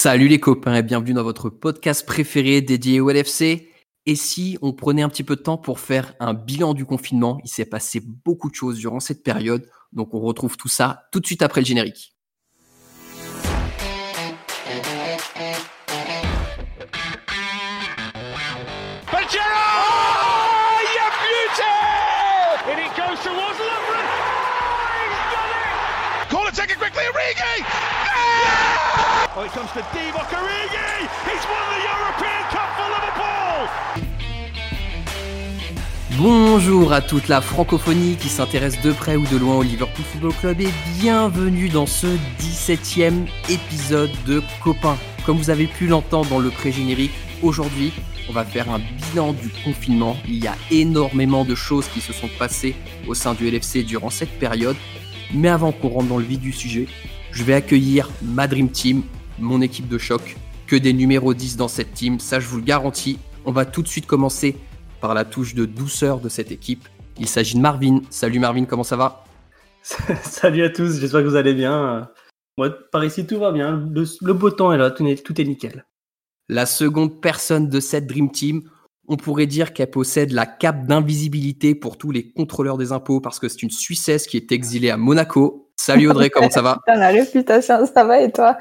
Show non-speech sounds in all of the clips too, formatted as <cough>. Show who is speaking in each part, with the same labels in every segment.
Speaker 1: Salut les copains et bienvenue dans votre podcast préféré dédié au LFC. Et si on prenait un petit peu de temps pour faire un bilan du confinement, il s'est passé beaucoup de choses durant cette période, donc on retrouve tout ça tout de suite après le générique. Bonjour à toute la francophonie qui s'intéresse de près ou de loin au Liverpool Football Club et bienvenue dans ce 17e épisode de Copains. Comme vous avez pu l'entendre dans le pré-générique, aujourd'hui on va faire un bilan du confinement. Il y a énormément de choses qui se sont passées au sein du LFC durant cette période. Mais avant qu'on rentre dans le vif du sujet, je vais accueillir ma Dream Team mon équipe de choc, que des numéros 10 dans cette team, ça je vous le garantis. On va tout de suite commencer par la touche de douceur de cette équipe. Il s'agit de Marvin. Salut Marvin, comment ça va? <laughs>
Speaker 2: Salut à tous, j'espère que vous allez bien. Moi, par ici, tout va bien. Le, beau temps est là, tout est, tout est nickel.
Speaker 1: La seconde personne de cette Dream Team, on pourrait dire qu'elle possède la cape d'invisibilité pour tous les contrôleurs des impôts parce que c'est une Suissesse qui est exilée à Monaco. Salut Audrey, comment ça va <laughs>
Speaker 3: La réputation, ça va et toi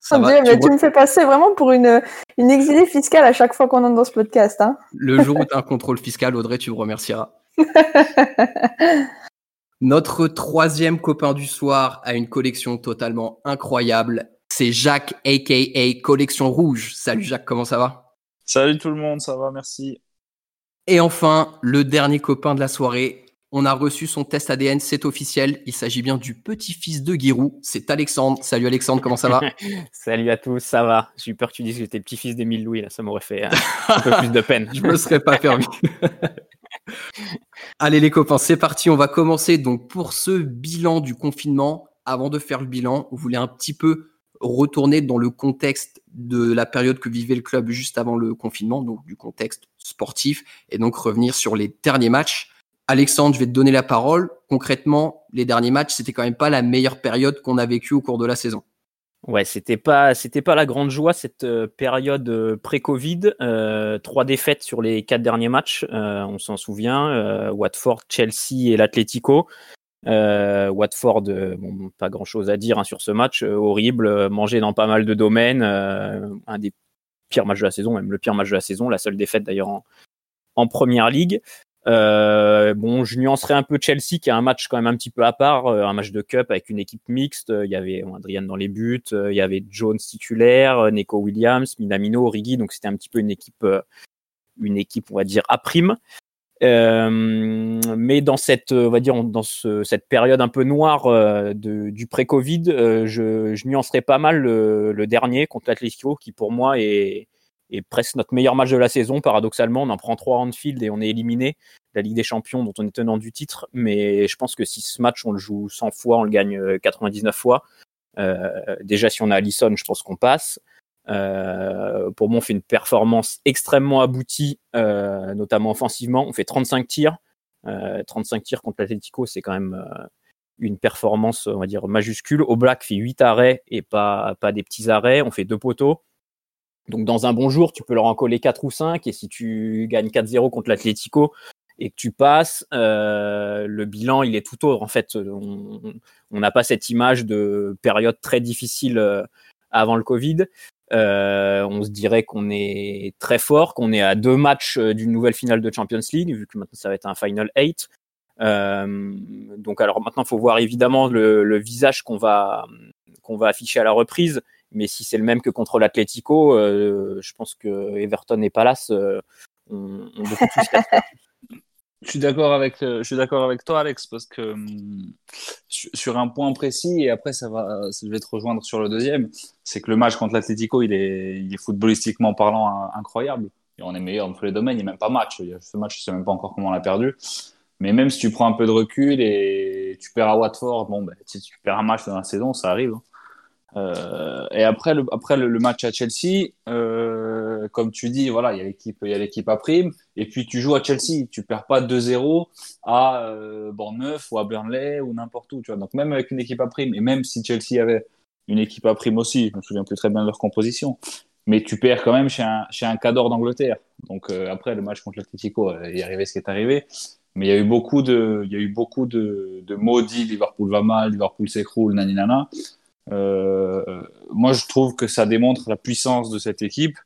Speaker 3: ça va, mais tu, me fais passer vraiment pour une, une exilée fiscale à chaque fois qu'on entre dans ce podcast. Hein.
Speaker 1: Le jour où tu as un contrôle fiscal, Audrey, tu me remercieras. <laughs> Notre troisième copain du soir a une collection totalement incroyable. C'est Jacques, aka Collection Rouge. Salut Jacques, comment ça va
Speaker 4: Salut tout le monde, ça va, merci.
Speaker 1: Et enfin, le dernier copain de la soirée, on a reçu son test ADN, c'est officiel. Il s'agit bien du petit-fils de Giroud. C'est Alexandre. Salut Alexandre, comment ça va? <laughs>
Speaker 5: Salut à tous, ça va. J'ai eu peur que tu dises que j'étais petit-fils d'Emile Louis. Là, ça m'aurait fait euh, un peu plus de peine. <laughs>
Speaker 1: Je me serais pas permis. <laughs> Allez les copains, c'est parti. On va commencer donc pour ce bilan du confinement. Avant de faire le bilan, on voulait un petit peu retourner dans le contexte de la période que vivait le club juste avant le confinement, donc du contexte sportif, et donc revenir sur les derniers matchs. Alexandre, je vais te donner la parole. Concrètement, les derniers matchs, c'était quand même pas la meilleure période qu'on a vécue au cours de la saison.
Speaker 5: Ouais, c'était pas c'était pas la grande joie cette euh, période euh, pré-Covid. Euh, trois défaites sur les quatre derniers matchs, on s'en souvient. Watford, Chelsea et l'Atlético. Watford, bon, pas grand chose à dire hein, sur ce match, horrible, mangé dans pas mal de domaines, un des pires matchs de la saison, même le pire match de la saison, la seule défaite d'ailleurs en, en première ligue. Euh, bon, je nuancerai un peu Chelsea qui a un match quand même un petit peu à part, euh, un match de cup avec une équipe mixte. Il y avait Adrian dans les buts, euh, il y avait Jones titulaire, Neko Williams, Minamino, Origi, donc c'était un petit peu une équipe, une équipe on va dire à prime. mais dans cette, on va dire, dans ce, cette période un peu noire du pré-Covid, je, je nuancerai pas mal le, le dernier contre l'Atlético, qui pour moi est, et presque notre meilleur match de la saison. Paradoxalement, on en prend trois Anfield et on est éliminé la Ligue des Champions dont on est tenant du titre. Mais je pense que si ce match, on le joue 100 fois, on le gagne 99 euh, fois. Euh, déjà, si on a Allison, je pense qu'on passe. Euh, pour moi, on fait une performance extrêmement aboutie, notamment offensivement. On fait 35 tirs. 35 tirs contre l'Atletico, c'est quand même une performance, on va dire, majuscule. Au Black fait 8 arrêts et pas, pas des petits arrêts. On fait deux poteaux. Donc dans un bon jour, tu peux leur en coller 4 ou 5 et si tu gagnes 4-0 contre l'Atlético et que tu passes, euh, le bilan il est tout autre. En fait, on n'a pas cette image de période très difficile euh, avant le Covid. Euh, on se dirait qu'on est très fort, qu'on est à deux matchs d'une nouvelle finale de Champions League, vu que maintenant ça va être un Final 8. donc alors maintenant, il faut voir évidemment le, le visage qu'on va qu'on va afficher à la reprise mais si c'est le même que contre l'Atlético, euh, je pense que Everton et Palace euh, ont, beaucoup plus <laughs>
Speaker 4: Je suis d'accord avec, euh, je suis d'accord avec toi, Alex, parce que hum, sur un point précis, et après ça va, je vais te rejoindre sur le deuxième, c'est que le match contre l'Atlético, il est, il est footballistiquement parlant incroyable. Et on est meilleur dans tous les domaines. Il n'y a même pas match. Ce match, je ne sais même pas encore comment on l'a perdu. Mais même si tu prends un peu de recul et tu perds à Watford, bon, ben, si tu perds un match dans la saison, ça arrive. Hein. Euh, et après le, après le, match à Chelsea, euh, comme tu dis, voilà, il y a l'équipe, il y a l'équipe à prime, et puis tu joues à Chelsea, tu perds pas 2-0 à euh, Bournemouth ou à Burnley ou n'importe où, tu vois. Donc même avec une équipe à prime, et même si Chelsea avait une équipe à prime aussi. Je me souviens plus très bien de leur composition. Mais tu perds quand même chez un, chez un cadre d'Angleterre. Donc après, le match contre l'Atletico, il est arrivé ce qui est arrivé. Mais il y a eu beaucoup de, il y a eu beaucoup de, de maudits. Liverpool va mal, Liverpool s'écroule, nani nana. Euh, moi, je trouve que ça démontre la puissance de cette équipe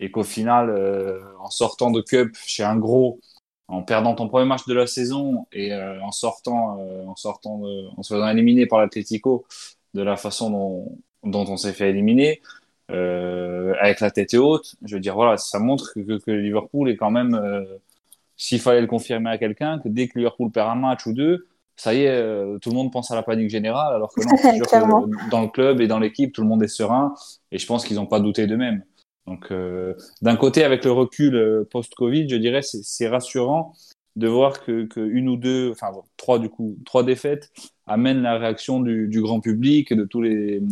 Speaker 4: et qu'au final, euh, en sortant de Cup chez un gros, en perdant ton premier match de la saison et euh, en sortant, en sortant, en se faisant éliminer par l'Atlético de la façon dont, on s'est fait éliminer, avec la tête haute, je veux dire, voilà, ça montre que Liverpool est quand même s'il fallait le confirmer à quelqu'un, que dès que Liverpool perd un match ou deux, ça y est, euh, tout le monde pense à la panique générale, alors que non, <laughs> sûr que dans le club et dans l'équique, tout le monde est serein, et je pense qu'ils n'ont pas douté d'eux-mêmes. Donc, euh, d'un côté, avec le recul euh, post-Covid, je dirais, c'est rassurant de voir que, que, une ou deux, enfin trois du coup, trois défaites amènent la réaction du, du, grand public et de tous les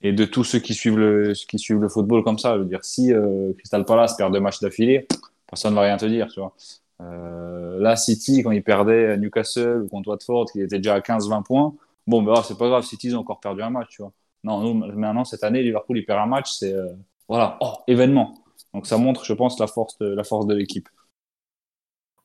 Speaker 4: et de tous ceux qui suivent le qui suivent le football comme ça. Je veux dire, si euh, Crystal Palace perd deux matchs d'affilée, personne ne va rien te dire, tu vois. Euh, là, City, quand ils perdaient à Newcastle ou contre Watford, qui était déjà à 15-20 points, bon, bah, c'est pas grave, City, ils ont encore perdu un match, tu vois. Non, nous, maintenant, cette année, Liverpool, il perd un match, c'est, euh, voilà, oh, événement. Donc, ça montre, je pense, la force de, la force de l'équipe.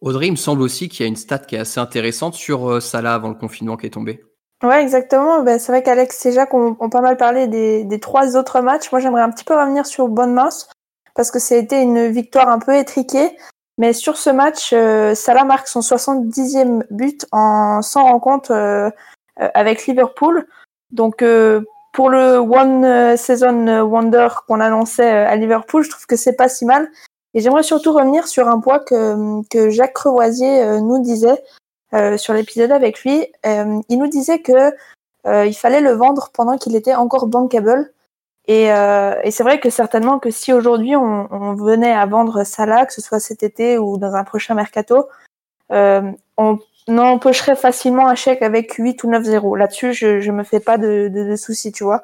Speaker 1: Audrey, il me semble aussi qu'il y a une stat qui est assez intéressante sur euh, Salah avant le confinement qui est tombé.
Speaker 3: Ouais, exactement. Ben, c'est vrai qu'Alex et Jacques ont, ont, pas mal parlé des, des, trois autres matchs. Moi, j'aimerais un petit peu revenir sur Bournemouth parce que ça a été une victoire un peu étriquée. Mais sur ce match, euh, Salah marque son 70e but en 100 rencontres euh, euh, avec Liverpool. Donc pour le One Season Wonder qu'on annonçait à Liverpool, je trouve que c'est pas si mal. Et j'aimerais surtout revenir sur un point que, que Jacques Crevoisier nous disait sur l'épisode avec lui. il nous disait que il fallait le vendre pendant qu'il était encore bankable. Et, euh, et c'est vrai que certainement que si aujourd'hui on, on, venait à vendre Salah, que ce soit cet été ou dans un prochain mercato, euh, on empocherait facilement un chèque avec 8 ou 9 zéros. Là-dessus, je, je me fais pas de, de, de, soucis, tu vois.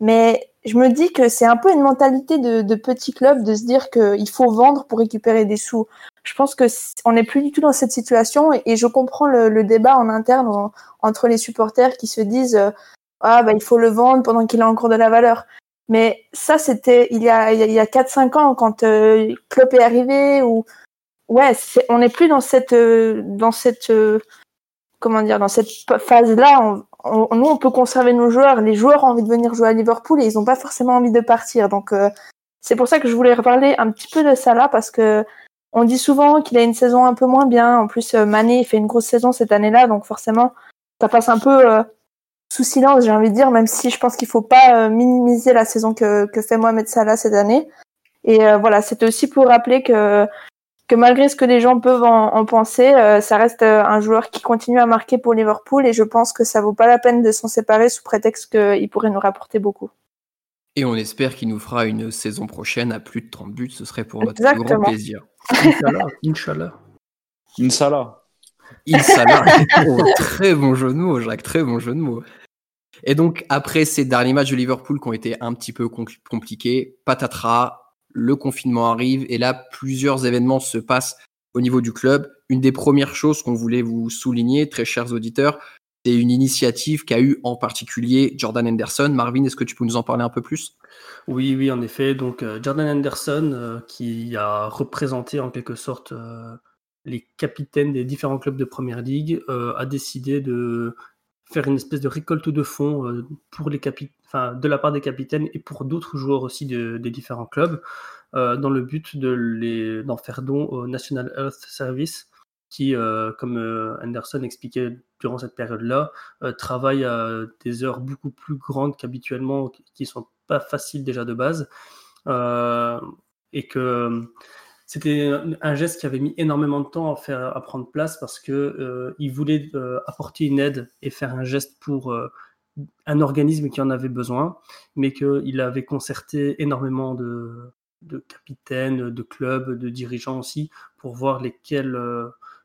Speaker 3: Mais je me dis que c'est un peu une mentalité de, de petit club de se dire qu'il faut vendre pour récupérer des sous. Je pense que on n'est plus du tout dans cette situation et, je comprends le, le, débat en interne en, entre les supporters qui se disent euh, ah bah il faut le vendre pendant qu'il a encore de la valeur. Mais ça, c'était il y a, il y a 4-5 ans quand euh, Klopp est arrivé ou ouais, on n'est plus dans cette euh, dans cette euh, comment dire dans cette phase là. On, nous, on peut conserver nos joueurs. Les joueurs ont envie de venir jouer à Liverpool et ils n'ont pas forcément envie de partir. Donc euh, c'est pour ça que je voulais reparler un petit peu de ça là parce que on dit souvent qu'il a une saison un peu moins bien. En plus, Mané fait une grosse saison cette année-là, donc forcément, ça passe un peu sous silence, j'ai envie de dire, même si je pense qu'il faut pas euh, minimiser la saison que, que fait Mohamed Salah cette année. Et euh, voilà, c'était aussi pour rappeler que, que malgré ce que les gens peuvent en, en penser, euh, ça reste un joueur qui continue à marquer pour Liverpool et je pense que ça vaut pas la peine de s'en séparer sous prétexte qu'il pourrait nous rapporter beaucoup.
Speaker 1: Et on espère qu'il nous fera une saison prochaine à plus de 30 buts, ce serait pour notre plus grand plaisir.
Speaker 2: Inch'Allah. Inch'Allah.
Speaker 4: Inch'Allah.
Speaker 1: Inch'Allah. <laughs> oh, très bon jeu de mots, Jacques, très bon jeu de mots. Et donc, après ces derniers matchs de Liverpool qui ont été un petit peu compliqués, patatras, le confinement arrive et là, plusieurs événements se passent au niveau du club. Une des premières choses qu'on voulait vous souligner, très chers auditeurs, c'est une initiative qu'a eu en particulier Jordan Henderson. Marvin, est-ce que tu peux nous en parler un peu plus?
Speaker 2: Oui, oui, en effet. Donc, euh, Jordan Henderson, euh, qui a représenté en quelque sorte euh, les capitaines des différents clubs de Première Ligue, euh, a décidé de faire une espèce de récolte de fonds euh, pour les enfin, de la part des capitaines et pour d'autres joueurs aussi de, des différents clubs, euh, dans le but de les d'en faire don au National Health Service, qui, euh, comme Anderson expliquait durant cette période-là, travaille à des heures beaucoup plus grandes qu'habituellement, qui sont pas faciles déjà de base, et que c'était un geste qui avait mis énormément de temps à faire à prendre place parce que euh, il voulait euh, apporter une aide et faire un geste pour euh, un organisme qui en avait besoin, mais qu'il avait concerté énormément de, de, capitaines, de clubs, de dirigeants aussi pour voir lesquels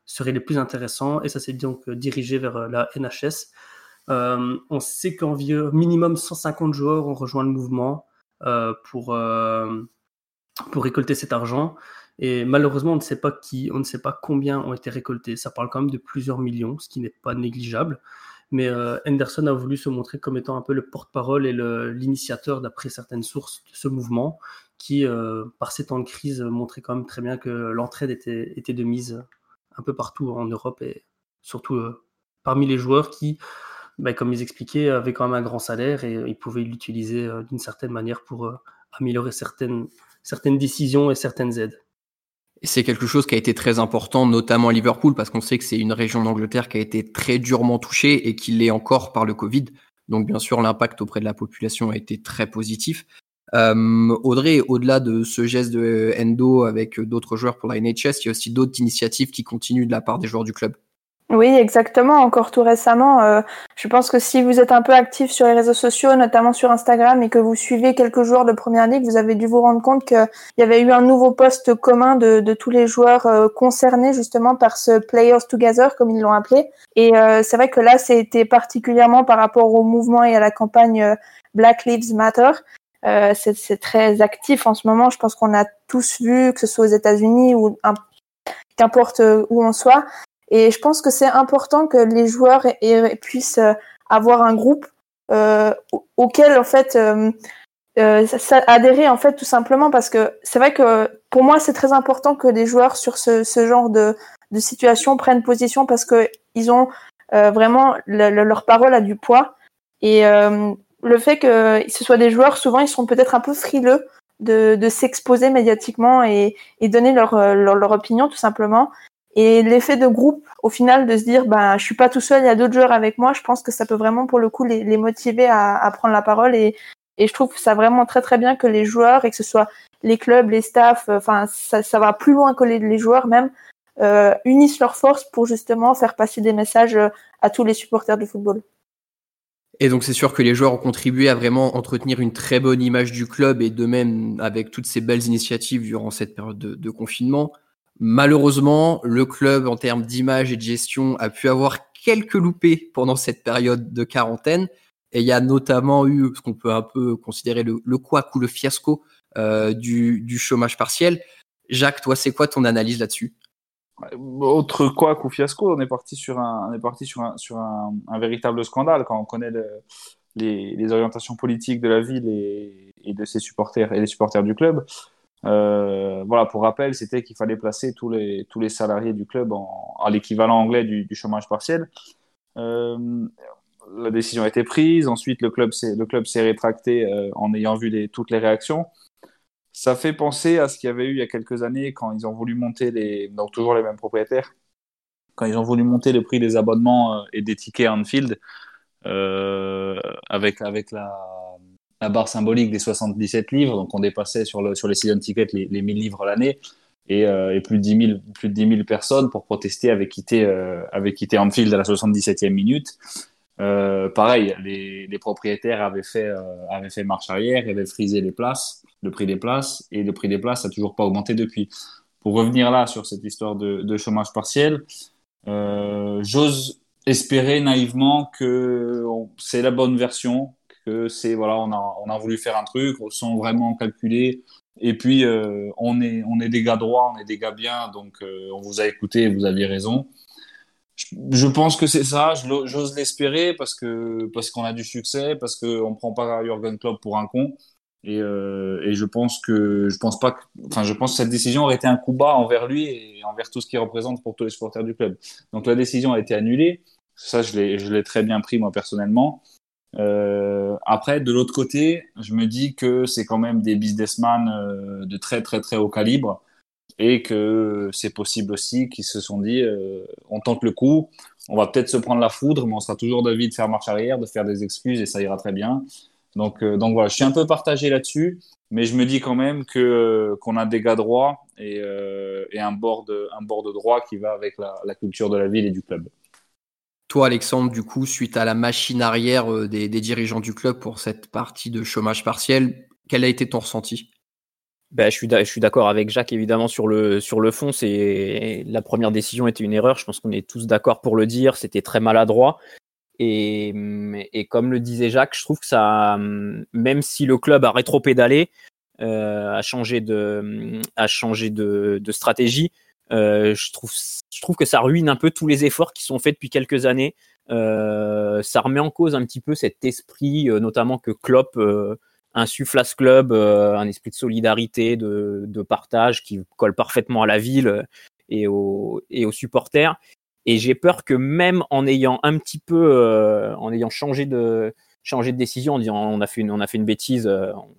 Speaker 2: seraient les plus intéressants et ça s'est donc dirigé vers la NHS. On sait qu'environ minimum 150 joueurs ont rejoint le mouvement pour pour récolter cet argent. Et malheureusement, on ne sait pas qui, on ne sait pas combien ont été récoltés. Ça parle quand même de plusieurs millions, ce qui n'est pas négligeable. Mais Henderson a voulu se montrer comme étant un peu le porte-parole et l'initiateur, d'après certaines sources, de ce mouvement qui, par ces temps de crise, montrait quand même très bien que l'entraide était, de mise un peu partout en Europe et surtout parmi les joueurs qui, bah, comme ils expliquaient, avaient quand même un grand salaire et ils pouvaient l'utiliser d'une certaine manière pour améliorer certaines décisions et certaines aides.
Speaker 1: C'est quelque chose qui a été très important, notamment à Liverpool, parce qu'on sait que c'est une région d'Angleterre qui a été très durement touchée et qui l'est encore par le Covid. Donc bien sûr, l'impact auprès de la population a été très positif. Euh, Audrey, au-delà de ce geste de Endo avec d'autres joueurs pour la NHS, il y a aussi d'autres initiatives qui continuent de la part des joueurs du club.
Speaker 3: Oui, exactement. Encore tout récemment, euh, je pense que si vous êtes un peu actif sur les réseaux sociaux, notamment sur Instagram, et que vous suivez quelques joueurs de Première Ligue, vous avez dû vous rendre compte qu'il y avait eu un nouveau poste commun de, de tous les joueurs euh, concernés justement par ce Players Together, comme ils l'ont appelé. Et euh, c'est vrai que là, c'était particulièrement par rapport au mouvement et à la campagne Black Lives Matter. c'est très actif en ce moment. Je pense qu'on a tous vu, que ce soit aux États-Unis ou qu'importe où on soit, et je pense que c'est important que les joueurs puissent euh, avoir un groupe euh, auquel en fait euh, euh, adhérer en fait tout simplement. Parce que c'est vrai que pour moi c'est très important que les joueurs sur ce, genre de, situation prennent position parce que ils ont euh, vraiment leur parole a du poids. Et le fait que ce soit des joueurs souvent ils sont peut-être un peu frileux de, s'exposer médiatiquement et, donner leur opinion tout simplement et l'effet de groupe, au final, de se dire, ben, je suis pas tout seul, il y a d'autres joueurs avec moi, je pense que ça peut vraiment, pour le coup, les, les motiver à, à, prendre la parole. Et, et je trouve ça vraiment très, très bien que les joueurs, et que ce soit les clubs, les staffs, euh, enfin, ça, ça va plus loin que les, les joueurs même, euh, unissent leurs forces pour justement faire passer des messages euh, à tous les supporters de football.
Speaker 1: Et donc c'est sûr que les joueurs ont contribué à vraiment entretenir une très bonne image du club et de même avec toutes ces belles initiatives durant cette période de, de confinement. Malheureusement, le club, en termes d'image et de gestion, a pu avoir quelques loupés pendant cette période de quarantaine. Et il y a notamment eu ce qu'on peut un peu considérer le, le couac ou le fiasco euh, du, chômage partiel. Jacques, toi, c'est quoi ton analyse là-dessus?
Speaker 4: Autre couac ou fiasco, on est parti sur un, véritable scandale quand on connaît le, les, orientations politiques de la ville et, de ses supporters et les supporters du club. Euh, voilà, pour rappel, c'était qu'il fallait placer tous les, tous les salariés du club en, en l'équivalent anglais du, chômage partiel. Euh, la décision a été prise. Ensuite, le club s'est, rétracté euh, en ayant vu toutes les réactions. Ça fait penser à ce qu'il y avait eu il y a quelques années quand ils ont voulu monter les, donc toujours les mêmes propriétaires, quand ils ont voulu monter le prix des abonnements et des tickets Anfield euh, avec, avec la, la barre symbolique des 77 livres. Donc, on dépassait sur, le, sur les season tickets les, les 1000 livres l'année. Et, euh, et, plus, de 10 000, plus de 10 000 personnes pour protester avaient quitté, euh, avaient quitté Anfield à la 77e minute. Euh, pareil, les, propriétaires avaient fait, euh, avaient fait marche arrière, avaient frisé les places, le prix des places, et le prix des places n'a toujours pas augmenté depuis. Pour revenir là sur cette histoire de, chômage partiel, j'ose espérer naïvement que c'est la bonne version, que c'est voilà, on a, on a voulu faire un truc sans vraiment calculer. Et puis euh, on est on est des gars droits, on est des gars bien, donc euh, on vous a écouté, vous aviez raison. Je, pense que c'est ça, j'ose l'espérer parce que parce qu'on a du succès, parce qu'on prend pas Jurgen Klopp pour un con. Et, euh, et je pense que je pense pas enfin je pense que cette décision aurait été un coup bas envers lui et envers tout ce qu'il représente pour tous les supporters du club. Donc la décision a été annulée. Ça je l'ai je l'ai très bien pris moi personnellement. Euh, après, de l'autre côté, je me dis que c'est quand même des businessmen euh, de très très très haut calibre et que c'est possible aussi qu'ils se sont dit euh, on tente le coup, on va peut-être se prendre la foudre, mais on sera toujours d'avis de faire marche arrière, de faire des excuses et ça ira très bien. Donc, donc voilà, je suis un peu partagé là-dessus, mais je me dis quand même que qu'on a des gars droits et, et un bord de un bord de droit qui va avec la culture de la ville et du club.
Speaker 1: Toi, Alexandre, du coup, suite à la machine arrière euh, des, dirigeants du club pour cette partie de chômage partiel, quel a été ton ressenti?
Speaker 5: Ben, je suis d'accord avec Jacques évidemment sur le sur le fond c'est la première décision était une erreur je pense qu'on est tous d'accord pour le dire c'était très maladroit. Et, et comme le disait Jacques je trouve que ça même si le club a rétro-pédalé euh, a changé de a changé de stratégie euh, je trouve que ça ruine un peu tous les efforts qui sont faits depuis quelques années ça remet en cause un petit peu cet esprit, notamment que Klopp insuffle à ce club, un esprit de solidarité, de, partage qui colle parfaitement à la ville et aux, supporters. Et j'ai peur que même en ayant un petit peu, en ayant changé de, décision, en disant on a fait une bêtise,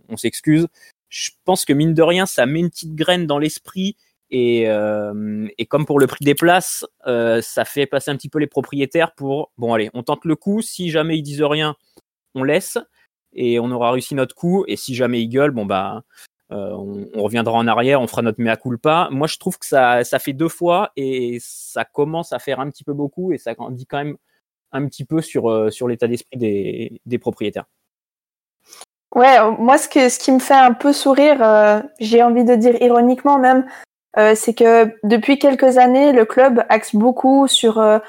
Speaker 5: on s'excuse, je pense que mine de rien, ça met une petite graine dans l'esprit. Et, euh, et, comme pour le prix des places, euh, ça fait passer un petit peu les propriétaires pour bon allez, on tente le coup. Si jamais ils disent rien, on laisse et on aura réussi notre coup. Et si jamais ils gueulent, bon bah euh, on, reviendra en arrière, on fera notre mea culpa. Moi, je trouve que ça, fait deux fois et ça commence à faire un petit peu beaucoup et ça dit quand même un petit peu sur, l'état d'esprit des, propriétaires.
Speaker 3: Ouais, moi ce, que, ce qui me fait un peu sourire, j'ai envie de dire ironiquement même, euh, c'est que depuis quelques années, le club axe beaucoup sur euh,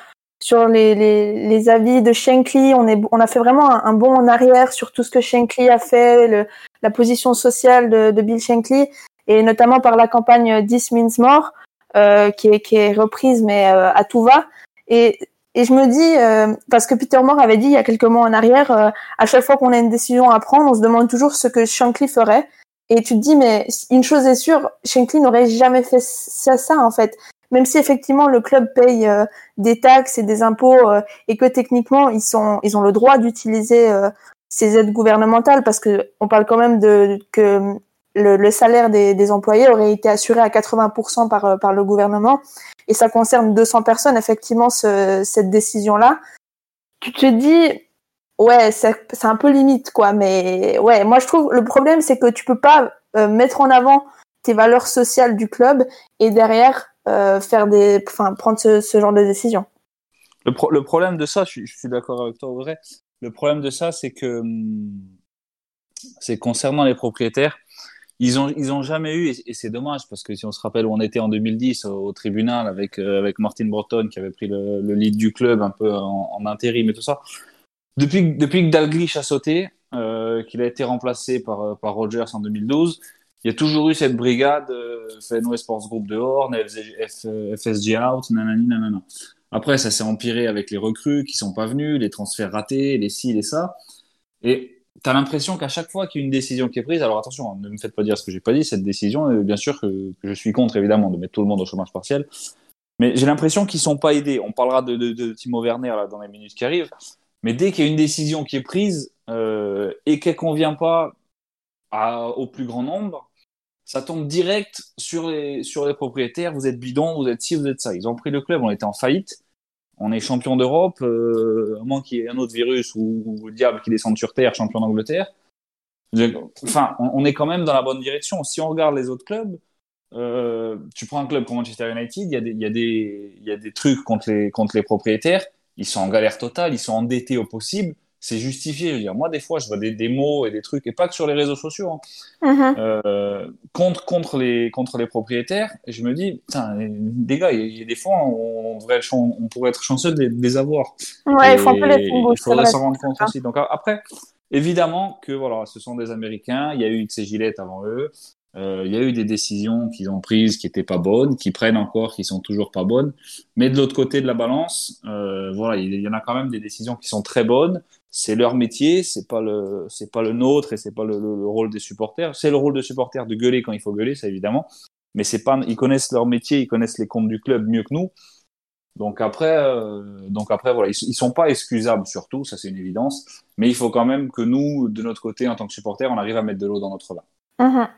Speaker 3: sur les, les, les, avis de Shankly. On, est, on a fait vraiment un, bond en arrière sur tout ce que Shankly a fait, le, la position sociale de, de, Bill Shankly, et notamment par la campagne This Means More, euh, qui, est, qui est reprise mais à tout va. Et et je me dis, euh, parce que Peter Moore avait dit il y a quelques mois en arrière, euh, à chaque fois qu'on a une décision à prendre, on se demande toujours ce que Shankly ferait. Et tu te dis, mais une chose est sûre, Shankly n'aurait jamais fait ça, ça, en fait. Même si effectivement le club paye euh, des taxes et des impôts euh, et que techniquement ils sont, ils ont le droit d'utiliser ces aides gouvernementales parce que on parle quand même de que le, le salaire des, des, employés aurait été assuré à 80% par, par le gouvernement et ça concerne 200 personnes, effectivement, ce, cette décision-là, tu te dis, ouais, c'est un peu limite, quoi. Mais ouais, moi, je trouve le problème, c'est que tu peux pas euh, mettre en avant tes valeurs sociales du club et derrière euh, faire des, enfin, prendre ce, ce, genre de décision.
Speaker 4: Le, pro le, problème de ça, je, suis d'accord avec toi, Audrey. Le problème de ça, c'est que hum, c'est concernant les propriétaires, ils ont ils ont jamais eu et, c'est dommage parce que si on se rappelle où on était en 2010 au, tribunal avec euh, avec Martin Breton qui avait pris le, le lead du club un peu en, intérim et tout ça depuis que Dalglish a sauté euh, qu'il a été remplacé par euh, Rogers en 2012 il y a toujours eu cette brigade euh, Fenway Sports Group dehors FSG out nanani nanana. Après ça s'est empiré avec les recrues qui sont pas venus les transferts ratés les ci les ça. Et tu as l'impression qu'à chaque fois qu'il y a une décision qui est prise, alors attention, hein, ne me faites pas dire ce que j'ai pas dit, cette décision, euh, bien sûr que, je suis contre évidemment de mettre tout le monde au chômage partiel, mais j'ai l'impression qu'ils sont pas aidés. On parlera de, de, de Timo Werner là, dans les minutes qui arrivent, mais dès qu'il y a une décision qui est prise euh, et qu'elle convient pas au plus grand nombre, ça tombe direct sur les, propriétaires. Vous êtes bidon, vous êtes ci, vous êtes ça. Ils ont pris le club, on était en faillite on est champion d'Europe, euh, à moins qu'il y ait un autre virus ou, le diable qui descende sur Terre, champion d'Angleterre. Enfin, on, est quand même dans la bonne direction. Si on regarde les autres clubs, euh, tu prends un club comme Manchester United, il y a des, trucs contre les propriétaires. Ils sont en galère totale, ils sont endettés au possible c'est justifié. Je veux dire, moi, des fois, je vois des, des, mots et des trucs, et pas que sur les réseaux sociaux, hein,
Speaker 3: mm-hmm.
Speaker 4: euh, contre, contre, les, contre les propriétaires. Et je me dis, putain, des gars, il y, a des fois, on, devrait on pourrait être chanceux de les, de les avoir.
Speaker 3: Ouais, il faut un peu les
Speaker 4: Il faudrait s'en rendre compte aussi. Donc après, évidemment que voilà, ce sont des Américains. Il y a eu XC Gillette avant eux. Euh, il y a eu des décisions qu'ils ont prises qui n'étaient pas bonnes, qui prennent encore, qui sont toujours pas bonnes. Mais de l'autre côté de la balance, euh, voilà, il y en a quand même des décisions qui sont très bonnes c'est leur métier, c'est pas le c'est pas le nôtre et c'est pas le, le, rôle des supporters. C'est le rôle des supporters de gueuler quand il faut gueuler, ça évidemment. Mais c'est pas ils connaissent leur métier, ils connaissent les comptes du club mieux que nous. Donc après euh, donc après voilà, ils, ils, sont pas excusables surtout, ça c'est une évidence. Mais il faut quand même que nous de notre côté en tant que supporters, on arrive à mettre de l'eau dans notre vin.
Speaker 3: Mmh.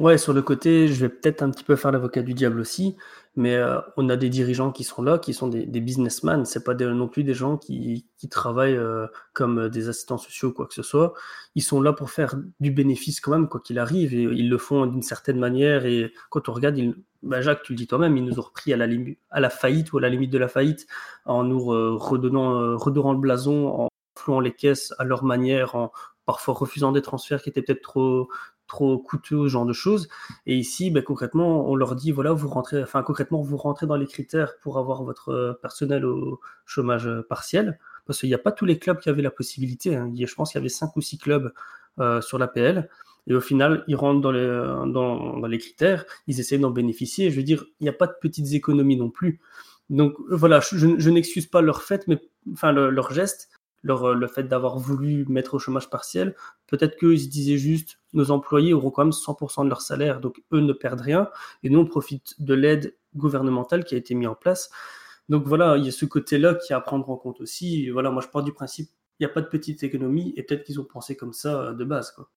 Speaker 2: Ouais, sur le côté, je vais peut-être un petit peu faire l'avocat du diable aussi, mais euh, on a des dirigeants qui sont là, qui sont des, des businessmen. C'est pas non plus des gens qui, travaillent euh, comme des assistants sociaux ou quoi que ce soit. Ils sont là pour faire du bénéfice quand même, quoi qu'il arrive, et ils le font d'une certaine manière. Et quand on regarde, ils, bah Jacques, tu le dis toi-même, ils nous ont repris à la, faillite ou à la limite de la faillite en nous euh, redonnant, redorant le blason, en flouant les caisses à leur manière, en parfois refusant des transferts qui étaient peut-être trop trop coûteux, ce genre de choses. Et ici, ben, concrètement, on leur dit, voilà, vous rentrez, enfin, concrètement, vous rentrez dans les critères pour avoir votre euh, personnel au chômage euh, partiel. Parce qu'il n'y a pas tous les clubs qui avaient la possibilité. Hein. Je pense qu'il y avait cinq ou six clubs euh, sur l'APL. Et au final, ils rentrent dans les, dans, dans les critères, ils essayent d'en bénéficier. Je veux dire, il n'y a pas de petites économies non plus. Donc voilà, je, n'excuse pas leur fait, mais enfin leur geste, leur, le fait d'avoir voulu mettre au chômage partiel. Peut-être qu'eux, ils se disaient juste, nos employés auront quand même 100% de leur salaire, donc eux ne perdent rien, et nous, on profite de l'aide gouvernementale qui a été mise en place. Donc voilà, il y a ce côté-là qui est à prendre en compte aussi. voilà, moi, je pars du principe, il n'y a pas de petite économie, et peut-être qu'ils ont pensé comme ça euh, de base. Quoi.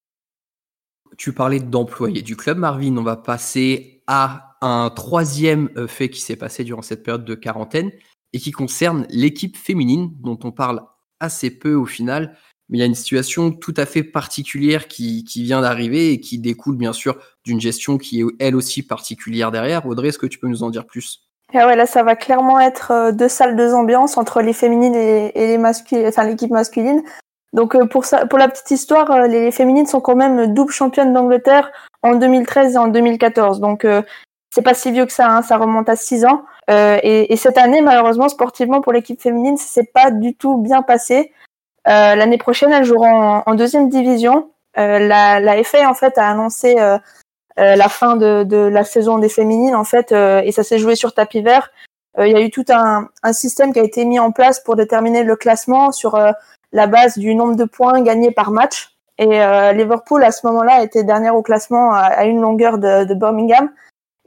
Speaker 1: Tu parlais d'employés du club, Marvin. On va passer à un troisième euh, fait qui s'est passé durant cette période de quarantaine et qui concerne l'équipe féminine dont on parle assez peu au final. Mais il y a une situation tout à fait particulière qui, vient d'arriver et qui découle bien sûr d'une gestion qui est elle aussi particulière derrière. Audrey, est-ce que tu peux nous en dire plus?
Speaker 3: Ah là, ça va clairement être euh, deux salles, deux ambiances entre les féminines et, les masculines, enfin l'équipe masculine. Donc euh, pour ça, pour la petite histoire, les, féminines sont quand même double championnes d'Angleterre en 2013 et en 2014. Donc c'est pas si vieux que ça, hein, ça remonte à 6 ans. Euh, et, et, cette année, malheureusement, sportivement pour l'équipe féminine, ça s'est pas du tout bien passé. Euh, L'année prochaine, elles joueront en, en deuxième division. Euh, la, la, FA en fait a annoncé euh, euh, la fin de, de, la saison des féminines en fait, et ça s'est joué sur tapis vert. Il y a eu tout un, un, système qui a été mis en place pour déterminer le classement sur la base du nombre de points gagnés par match. Et Liverpool à ce moment-là était dernière au classement à, à une longueur de, de Birmingham.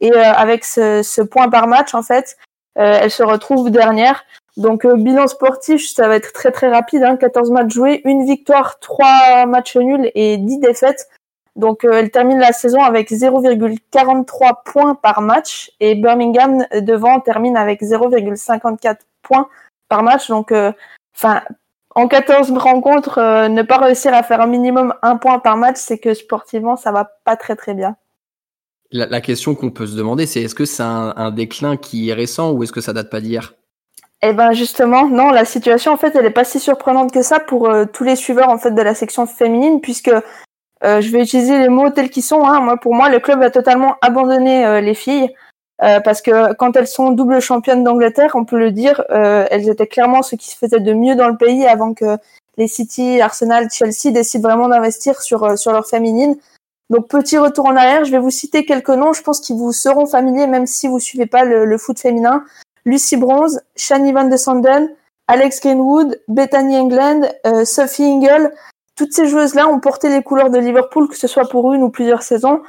Speaker 3: Et euh, avec ce, ce, point par match, en fait, euh, elle se retrouve dernière. Donc euh, bilan sportif, ça va être très très rapide. Hein, 14 matchs joués, une victoire, 3 matchs nuls et 10 défaites. Donc elle termine la saison avec 0,43 points par match et Birmingham devant termine avec 0,54 points par match. Donc en 14 rencontres, ne pas réussir à faire un minimum un point par match, c'est que sportivement ça va pas très très bien.
Speaker 1: La, question qu'on peut se demander, c'est est-ce que c'est un, déclin qui est récent ou est-ce que ça date pas d'hier?
Speaker 3: Eh ben justement, non, la situation en fait, elle est pas si surprenante que ça pour euh, tous les suiveurs en fait de la section féminine, puisque euh, je vais utiliser les mots tels qu'ils sont. Hein. Moi, pour moi, le club a totalement abandonné euh, les filles. parce que quand elles sont double championnes d'Angleterre, on peut le dire, elles étaient clairement ce qui se faisait de mieux dans le pays avant que les City, Arsenal, Chelsea décident vraiment d'investir sur sur leur féminine. Donc petit retour en arrière, je vais vous citer quelques noms, je pense qu'ils vous seront familiers même si vous suivez pas le, foot féminin. Lucy Bronze, Shani Van de Sanden, Alex Greenwood, Bethany England, euh, Sophie Ingle. Toutes ces joueuses-là ont porté les couleurs de Liverpool, que ce soit pour une ou plusieurs saisons.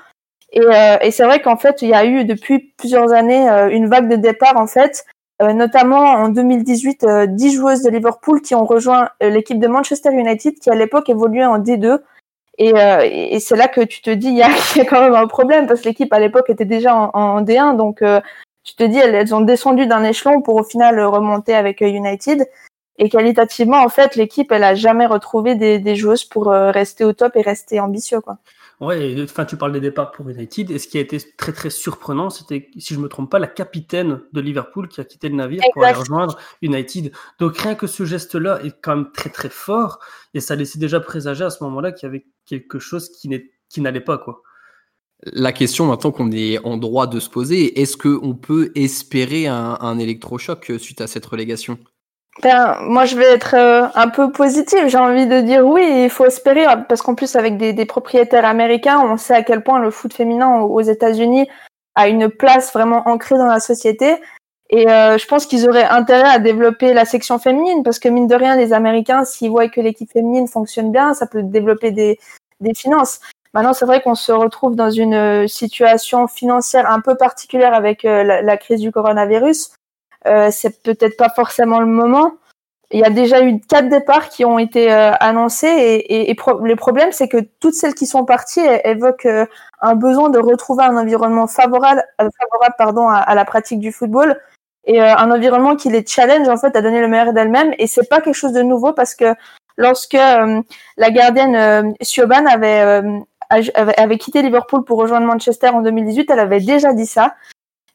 Speaker 3: Et, euh, c'est vrai qu'en fait, il y a eu depuis plusieurs années euh, une vague de départ en fait, notamment en 2018, 10 joueuses de Liverpool qui ont rejoint l'équipe de Manchester United qui à l'époque évoluait en D2 et, euh, et c'est là que tu te dis, <laughs> il y, a, quand même un problème, parce que l'équipe à l'époque était déjà en, D1, donc euh, tu te dis, elles, ont descendu d'un échelon pour au final remonter avec euh, United. Et qualitativement, en fait, l'équipe, elle a jamais retrouvé des, des joueuses pour rester au top et rester ambitieux, quoi.
Speaker 2: Ouais, enfin, tu parles des départs pour United. Et ce qui a été très très surprenant, c'était, si je me trompe pas, la capitaine de Liverpool qui a quitté le navire pour aller rejoindre United. Donc rien que ce geste-là est quand même très très fort. Et ça laissait déjà présager à ce moment-là qu'il y avait quelque chose qui n'allait pas, quoi.
Speaker 1: La question maintenant qu'on est en droit de se poser, est-ce qu'on peut espérer un, un électrochoc suite à cette relégation?
Speaker 3: Ben, moi, je vais être euh, un peu positive. J'ai envie de dire oui, il faut espérer, parce qu'en plus, avec des, des, propriétaires américains, on sait à quel point le foot féminin aux États-Unis a une place vraiment ancrée dans la société. Et euh, je pense qu'ils auraient intérêt à développer la section féminine, parce que mine de rien, les Américains, s'ils voient que l'équipe féminine fonctionne bien, ça peut développer des, des finances. Maintenant, c'est vrai qu'on se retrouve dans une euh, situation financière un peu particulière avec la, la crise du coronavirus. Euh, c'est peut-être pas forcément le moment. Il y a déjà eu quatre départs qui ont été euh, annoncés et, et, le problème c'est que toutes celles qui sont parties évoquent euh, un besoin de retrouver un environnement favorable, favorable pardon, à, la pratique du football et un environnement qui les challenge en fait à donner le meilleur d'elles-mêmes et c'est pas quelque chose de nouveau parce que lorsque la gardienne Sioban avait, avait quitté Liverpool pour rejoindre Manchester en 2018, elle avait déjà dit ça.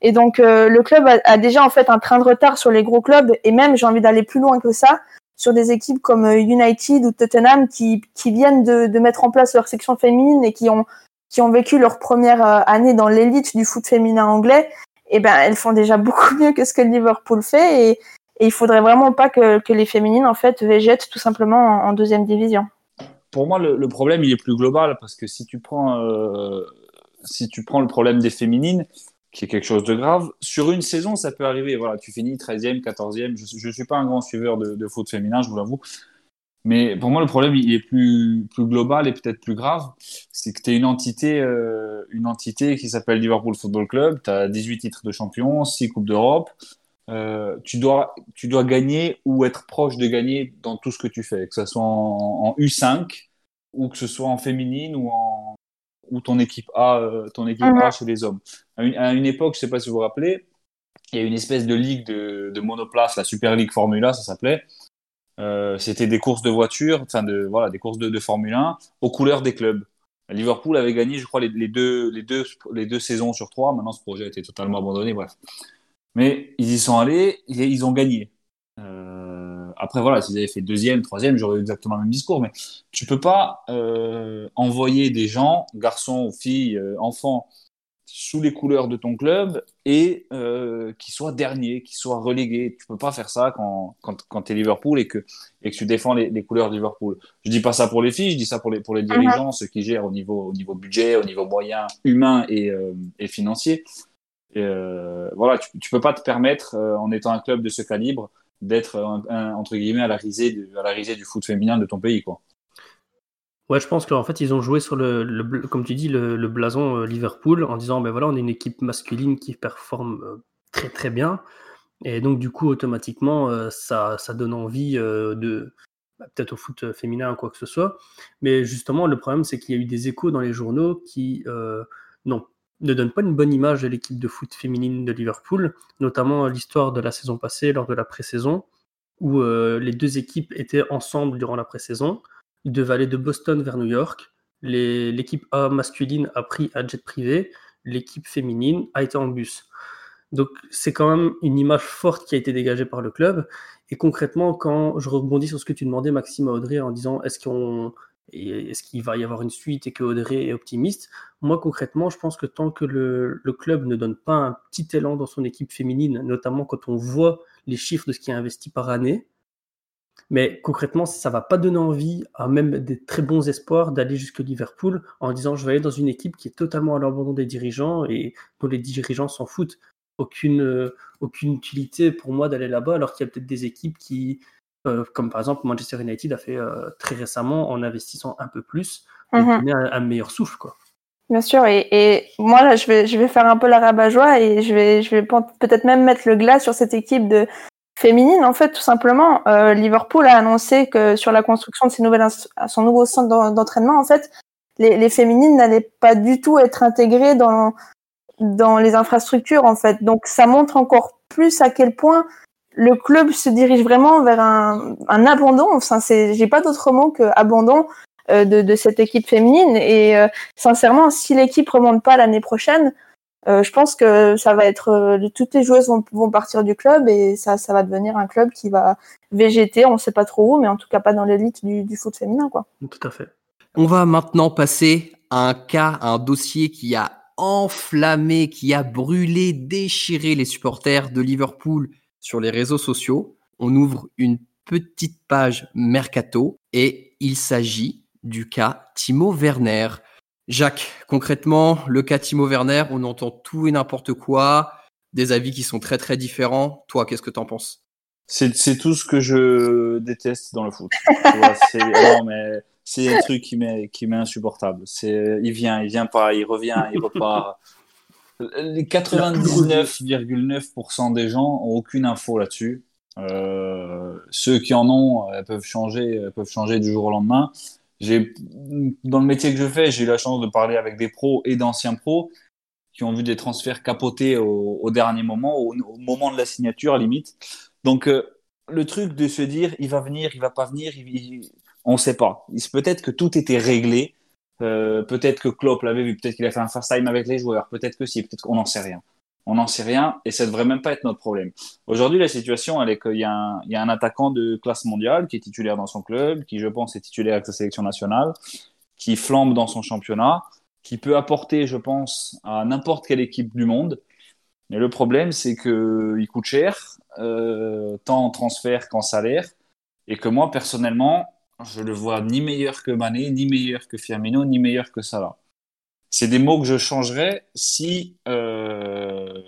Speaker 3: Et donc euh, le club a, déjà en fait un train de retard sur les gros clubs et même j'ai envie d'aller plus loin que ça sur des équipes comme euh, United ou Tottenham qui, viennent de, mettre en place leur section féminine et qui ont qui ont vécu leur première euh, année dans l'élite du foot féminin anglais. Et eh ben elles font déjà <laughs> beaucoup mieux que ce que Liverpool fait et, et il faudrait vraiment pas que, les féminines en fait végètent tout simplement en, deuxième division.
Speaker 4: Pour moi, le, problème il est plus global parce que si tu prends si tu prends le problème des féminines, qui est quelque chose de grave. Sur une saison, ça peut arriver. Voilà, tu finis 13e, 14e. Je ne suis pas un grand suiveur de, de foot féminin, je vous l'avoue. Mais pour moi, le problème, il est plus, plus global et peut-être plus grave. C'est que tu es une entité, euh, une entité qui s'appelle Liverpool Football Club. Tu as 18 titres de champion, 6 Coupes d'Europe. Euh, tu, dois, tu dois gagner ou être proche de gagner dans tout ce que tu fais, que ce soit en, U5 ou que ce soit en féminine ou en ou ton équipe A, euh, ton équipe A chez les hommes. À une, époque, je sais pas si vous vous rappelez, il y a une espèce de ligue de, de monoplace, la Super League Formula, ça s'appelait. Euh, c'était des courses de voitures, enfin de voilà, des courses de, de, Formule 1 aux couleurs des clubs. Liverpool avait gagné, je crois, les, les, deux, les, deux, les deux saisons sur trois. Maintenant, ce projet a été totalement abandonné. Bref, mais ils y sont allés et ils ont gagné. Euh, après, voilà, s'ils avaient fait deuxième, troisième, j'aurais exactement le même discours. Mais tu peux pas euh, envoyer des gens, garçons, filles, euh, enfants, sous les couleurs de ton club et euh, qui soient derniers, qui soient relégués. Tu peux pas faire ça quand, quand, quand tu es Liverpool et que, et que tu défends les, les, couleurs de Liverpool. Je dis pas ça pour les filles, je dis ça pour les, pour les dirigeants, ceux qui gèrent au niveau, au niveau budget, au niveau moyen, humain et, et financier. Et voilà, tu, tu peux pas te permettre, en étant un club de ce calibre, d'être entre guillemets à la risée à la risée du foot féminin de ton pays, quoi.
Speaker 2: Ouais, je pense qu'en fait, ils ont joué sur le, comme tu dis, le, blason euh, Liverpool en disant, ben voilà, on est une équipe masculine qui performe très très bien. Et donc, du coup, automatiquement, ça, ça donne envie de, bah, peut-être au foot féminin quoi que ce soit. Mais justement, le problème, c'est qu'il y a eu des échos dans les journaux qui euh, n'ont ne donne pas une bonne image de l'équipe de foot féminine de Liverpool, notamment l'histoire de la saison passée lors de la pré-saison, où euh, les deux équipes étaient ensemble durant la pré-saison. Ils devaient aller de Boston vers New York. L'équipe A masculine a pris un jet privé, l'équipe féminine a été en bus. Donc c'est quand même une image forte qui a été dégagée par le club. Et concrètement, quand je rebondis sur ce que tu demandais, Maxime Audrey, en disant est-ce qu'on est-ce qu'il va y avoir une suite et que Audrey est optimiste? Moi, concrètement, je pense que tant que le, club ne donne pas un petit élan dans son équipe féminine, notamment quand on voit les chiffres de ce qui est investi par année, mais concrètement, ça va pas donner envie à même des très bons espoirs d'aller jusque Liverpool en disant je vais aller dans une équipe qui est totalement à l'abandon des dirigeants et dont les dirigeants s'en foutent. Aucune, aucune utilité pour moi d'aller là-bas alors qu'il y a peut-être des équipes qui euh, comme par exemple Manchester United a fait euh, très récemment en investissant un peu plus, pour mhm. donner un, meilleur souffle. Quoi.
Speaker 3: Bien sûr, et, et, moi là je vais, je vais faire un peu la rabat-joie et je vais, je vais peut-être même mettre le glas sur cette équipe de féminine. En fait, tout simplement, euh, Liverpool a annoncé que sur la construction de ses nouvelles son nouveau centre d'entraînement, en fait, les, les féminines n'allaient pas du tout être intégrées dans, dans les infrastructures, en fait. Donc ça montre encore plus à quel point le club se dirige vraiment vers un, abandon. Enfin, c'est, j'ai pas d'autre mot que abandon euh, de, cette équipe féminine. Et euh, sincèrement, si l'équipe remonte pas l'année prochaine, euh, je pense que ça va être toutes les joueuses vont, vont, partir du club et ça, ça va devenir un club qui va végéter. On sait pas trop où, mais en tout cas pas dans l'élite du, du foot féminin, quoi.
Speaker 2: Tout à fait.
Speaker 1: On va maintenant passer à un cas, à un dossier qui a enflammé, qui a brûlé, déchiré les supporters de Liverpool sur les réseaux sociaux, on ouvre une petite page Mercato et il s'agit du cas Timo Werner. Jacques, concrètement, le cas Timo Werner, on entend tout et n'importe quoi, des avis qui sont très très différents. Toi, qu'est-ce que tu en penses?
Speaker 4: C'est, tout ce que je déteste dans le foot. <laughs> c'est, un truc qui m'est, qui m'est insupportable. C'est, il vient, il vient pas, il revient, il repart. Les 99,9% des gens ont aucune info là-dessus. Euh, ceux qui en ont euh, peuvent changer, euh, peuvent changer du jour au lendemain. J'ai, dans le métier que je fais, j'ai eu la chance de parler avec des pros et d'anciens pros qui ont vu des transferts capoter au, dernier moment, au, moment de la signature à limite. Donc le truc de se dire il va venir, il va pas venir, on ne sait pas. Peut-être que tout était réglé euh, peut-être que Klopp l'avait vu, peut-être qu'il a fait un first time avec les joueurs, peut-être que si, peut-être qu'on n'en sait rien. On n'en sait rien et ça devrait même pas être notre problème. Aujourd'hui, la situation, elle est qu'il y, a un, y a un attaquant de classe mondiale qui est titulaire dans son club, qui, je pense, est titulaire avec sa sélection nationale, qui flambe dans son championnat, qui peut apporter, je pense, à n'importe quelle équipe du monde. Mais le problème, c'est qu'il coûte cher, euh, tant en transfert qu'en salaire, et que moi, personnellement, je le vois ni meilleur que Mané, ni meilleur que Firmino, ni meilleur que Salah. C'est des mots que je changerais si, euh,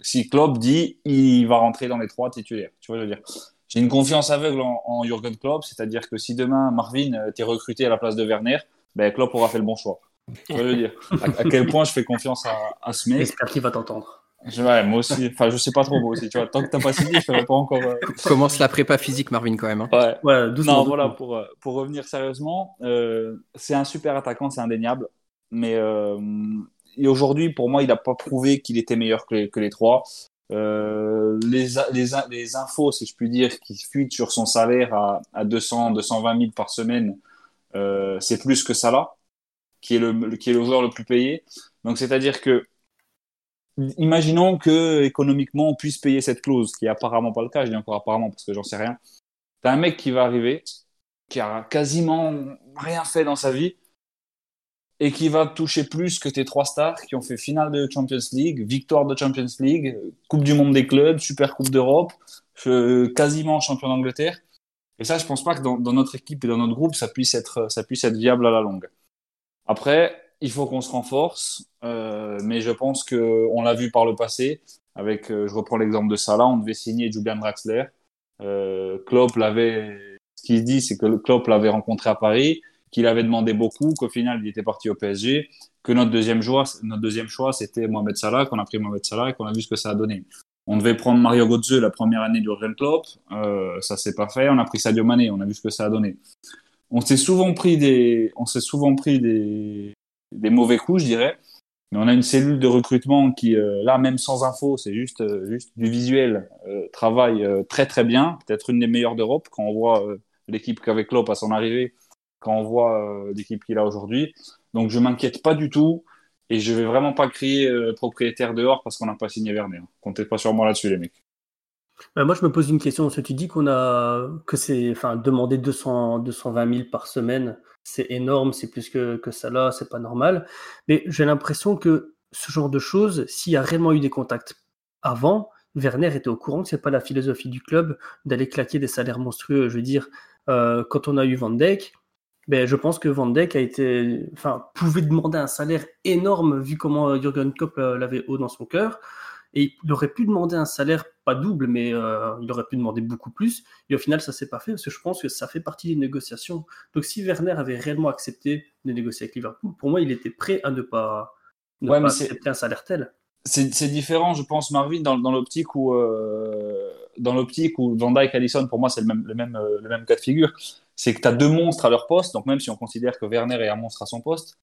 Speaker 4: si Klopp dit il va rentrer dans les trois titulaires. Tu vois, je veux dire? J'ai une confiance aveugle en, en Jürgen Klopp, c'est-à-dire que si demain Marvin euh, t'es recruté à la place de Werner, ben Klopp aura fait le bon choix. Tu vois, je veux dire? À, à quel point je fais confiance à, à ce mec?
Speaker 2: J'espère qu'il va t'entendre.
Speaker 4: Je- ouais, moi aussi. Enfin, je sais pas trop moi aussi. Tu vois, tant que t'as pas signé, je savais pas encore. euh,
Speaker 1: Commence la prépa physique, Marvin, quand même. hein.
Speaker 4: Ouais.
Speaker 2: Ouais, doucement.
Speaker 4: Non,
Speaker 2: doucement.
Speaker 4: voilà, pour, euh, pour revenir sérieusement, euh, c'est un super attaquant, c'est indéniable. Mais euh, et aujourd'hui, pour moi, il n'a pas prouvé qu'il était meilleur que les, que les trois. Euh, les, les, infos, si je puis dire, qui fuitent sur son salaire à, à 200, 220 000 par semaine, euh, c'est plus que Salah, qui est le, le- qui est le joueur le plus payé. Donc, c'est-à-dire que, imaginons que économiquement on puisse payer cette clause, qui est apparemment pas le cas, je dis encore apparemment parce que j'en sais rien. T'as un mec qui va arriver, qui a quasiment rien fait dans sa vie, et qui va toucher plus que tes trois stars qui ont fait finale de Champions League, victoire de Champions League, Coupe du Monde des clubs, Super Coupe d'Europe, euh, quasiment champion d'Angleterre. Et ça, je pense pas que dans, dans notre équipe et dans notre groupe, ça puisse être, ça puisse être viable à la longue. Après, il faut qu'on se renforce, euh, mais je pense que on l'a vu par le passé. Avec, euh, je reprends l'exemple de Salah, on devait signer Julian Draxler. Euh, Klopp l'avait. Ce qu'il dit, c'est que Klopp l'avait rencontré à Paris, qu'il avait demandé beaucoup, qu'au final il était parti au PSG, que notre deuxième choix, notre deuxième choix, c'était Mohamed Salah, qu'on a pris Mohamed Salah et qu'on a vu ce que ça a donné. On devait prendre Mario Götze la première année du Jurgen Klopp, euh, ça s'est pas fait. On a pris Sadio Mané, on a vu ce que ça a donné. On s'est souvent pris des, on s'est souvent pris des, des mauvais coups, je dirais. Mais on a une cellule de recrutement qui, euh, là, même sans info, c'est juste, euh, juste du visuel, euh, travaille très très bien, peut-être une des meilleures d'Europe quand on voit l'équipe qu'avec Klopp à son arrivée, quand on voit l'équipe qu'il a aujourd'hui. Donc je m'inquiète pas du tout et je vais vraiment pas crier propriétaire dehors parce qu'on n'a pas signé Werner. Comptez pas sur moi là-dessus, les mecs.
Speaker 2: Moi, je me pose une question. Tu dis qu'on a que c'est, enfin, demander 200, 220 000 par semaine, c'est énorme, c'est plus que, que ça là, c'est pas normal. Mais j'ai l'impression que ce genre de choses, s'il y a réellement eu des contacts avant, Werner était au courant que c'est pas la philosophie du club d'aller claquer des salaires monstrueux. Je veux dire, euh, quand on a eu Van Dijk, ben, je pense que Van Dijk a été, enfin, pouvait demander un salaire énorme vu comment Jurgen Klopp euh, l'avait haut dans son cœur. Et il aurait pu demander un salaire, pas double, mais euh, il aurait pu demander beaucoup plus. Et au final, ça s'est pas fait parce que je pense que ça fait partie des négociations. Donc si Werner avait réellement accepté de négocier avec Liverpool, pour moi, il était prêt à ne pas, ne
Speaker 4: Ouais,
Speaker 2: pas
Speaker 4: mais c'est-
Speaker 2: accepter un salaire tel.
Speaker 4: C'est c'est différent, je pense, Marvin, dans, dans l'optique où, euh, dans l'optique où Van Dijk, Allison, pour moi, c'est le même, le, même, euh, le même cas de figure. C'est que tu as deux monstres à leur poste, donc même si on considère que Werner est un monstre à son poste,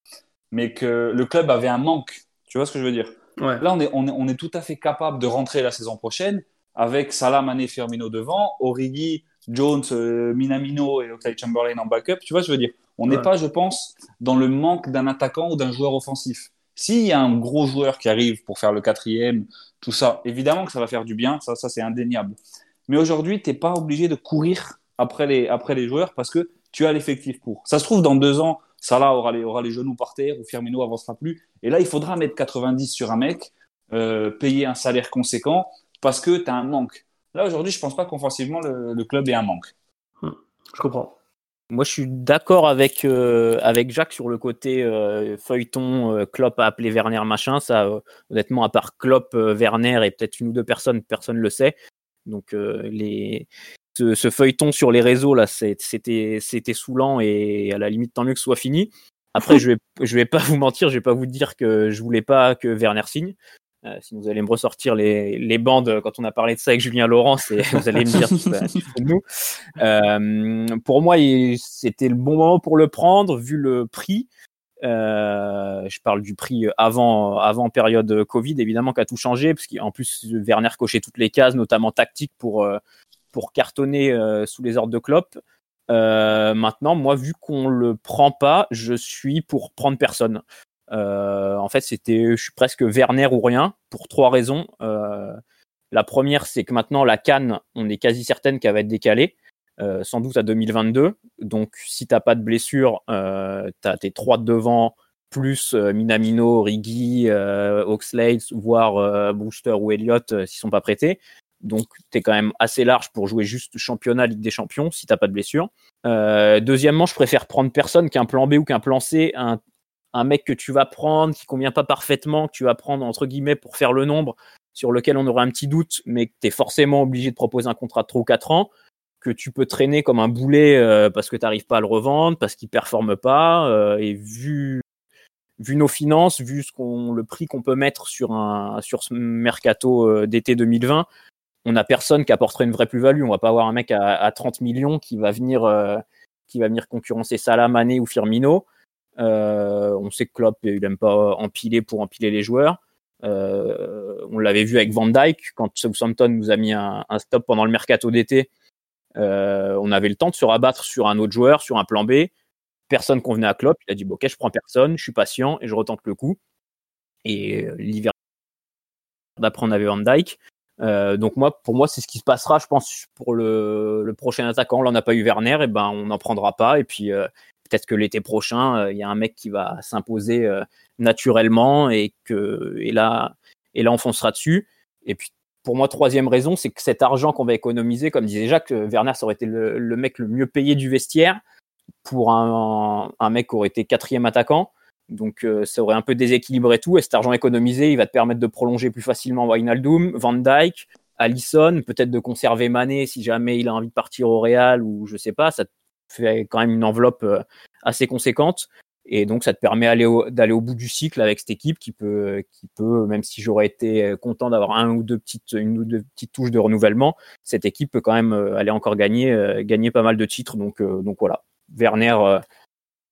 Speaker 4: mais que le club avait un manque. Tu vois ce que je veux dire?
Speaker 2: Ouais.
Speaker 4: Là, on est, on, est, on est tout à fait capable de rentrer la saison prochaine avec Salah, Mané, Firmino devant, Origi, Jones, euh, Minamino et Oxlade Chamberlain en backup. Tu vois, je veux dire, on n'est
Speaker 2: Ouais.
Speaker 4: pas, je pense, dans le manque d'un attaquant ou d'un joueur offensif. S'il y a un gros joueur qui arrive pour faire le quatrième, tout ça, évidemment que ça va faire du bien, ça, ça c'est indéniable. Mais aujourd'hui, tu n'es pas obligé de courir après les, après les joueurs parce que tu as l'effectif pour. Ça se trouve, dans deux ans, Salah aura les, aura les genoux par terre ou Firmino avancera plus. Et là, il faudra mettre 90 sur un mec, euh, payer un salaire conséquent parce que tu as un manque. Là, aujourd'hui, je pense pas qu'offensivement, le, club ait un manque.
Speaker 2: Je comprends.
Speaker 5: Moi, je suis d'accord avec, euh, avec Jacques sur le côté euh, feuilleton, euh, Klopp a appelé Werner machin. Ça, honnêtement, à part Klopp, Werner et peut-être une ou deux personnes, personne ne le sait. Donc, les... ce, ce feuilleton sur les réseaux, là, c'était c'était saoulant et à la limite, tant mieux que ce soit fini. Après, <laughs> je vais, je vais pas vous mentir, je vais pas vous dire que je voulais pas que Werner signe. Euh, si vous allez me ressortir les, les bandes quand on a parlé de ça avec Julien Laurent, c'est- <laughs> vous allez me dire de nous. Euh, pour moi, c'était le bon moment pour le prendre, vu le prix. Euh, je parle du prix avant, avant période Covid, évidemment, qui a tout changé, parce qu'en plus, Werner cochait toutes les cases, notamment tactiques, pour, euh, pour cartonner euh, sous les ordres de Klopp. Euh, maintenant, moi, vu qu'on le prend pas, je suis pour prendre personne. Euh, en fait, c'était, je suis presque Werner ou rien, pour trois raisons. La première, c'est que maintenant, la Cannes, on est quasi certaine qu'elle va être décalée. Sans doute à 2022. Donc, si t'as pas de blessure, euh, t'as tes trois de devant, plus Minamino, euh, Oxlade, voire Brewster ou Elliott s'ils sont pas prêtés. Donc, t'es quand même assez large pour jouer juste championnat, Ligue des Champions, si t'as pas de blessure. Euh, deuxièmement, je préfère prendre personne qu'un plan B ou qu'un plan C, un, un mec que tu vas prendre, qui convient pas parfaitement, que tu vas prendre entre guillemets pour faire le nombre, sur lequel on aurait un petit doute, mais que tu es forcément obligé de proposer un contrat de 3 ou 4 ans, que tu peux traîner comme un boulet euh, parce que tu n'arrives pas à le revendre, parce qu'il performe pas, euh, et vu vu nos finances, vu ce qu'on le prix qu'on peut mettre sur un sur ce mercato euh, d'été 2020, on a personne qui apporterait une vraie plus-value. On va pas avoir un mec à, à 30 millions qui va venir qui va venir concurrencer Salah, ou Firmino. on sait que Klopp il aime pas empiler pour empiler les joueurs. Euh, on l'avait vu avec Van Dyke quand Southampton nous a mis un, stop pendant le mercato d'été. Euh, on avait le temps de se rabattre sur un autre joueur, sur un plan B. Personne convenait à Klopp. Il a dit bon, ok, je prends personne, je suis patient et je retente le coup. Et euh, l'hiver d'après, on avait Van Dyke. Donc moi, pour moi, c'est ce qui se passera, je pense, pour le, prochain attaquant. Là, on n'a pas eu Werner, et ben on n'en prendra pas. Et puis peut-être que l'été prochain, il y a un mec qui va s'imposer naturellement et que et là et là on foncera dessus. Et puis pour moi troisième raison, c'est que cet argent qu'on va économiser, comme disait Jacques, Werner ça aurait été le, mec le mieux payé du vestiaire pour un, un mec qui aurait été quatrième attaquant. Donc euh, ça aurait un peu déséquilibré tout et cet argent économisé, il va te permettre de prolonger plus facilement Wijnaldum, Van Dijk, Allison, peut-être de conserver Mané si jamais il a envie de partir au Real ou je sais pas, ça te fait quand même une enveloppe euh, assez conséquente. Et donc, ça te permet d'aller au, bout du cycle avec cette équipe qui peut, même si j'aurais été content d'avoir un ou deux petites, une ou deux petites touches de renouvellement, cette équipe peut quand même euh, aller encore gagner, euh, gagner pas mal de titres. Euh, donc voilà. Werner,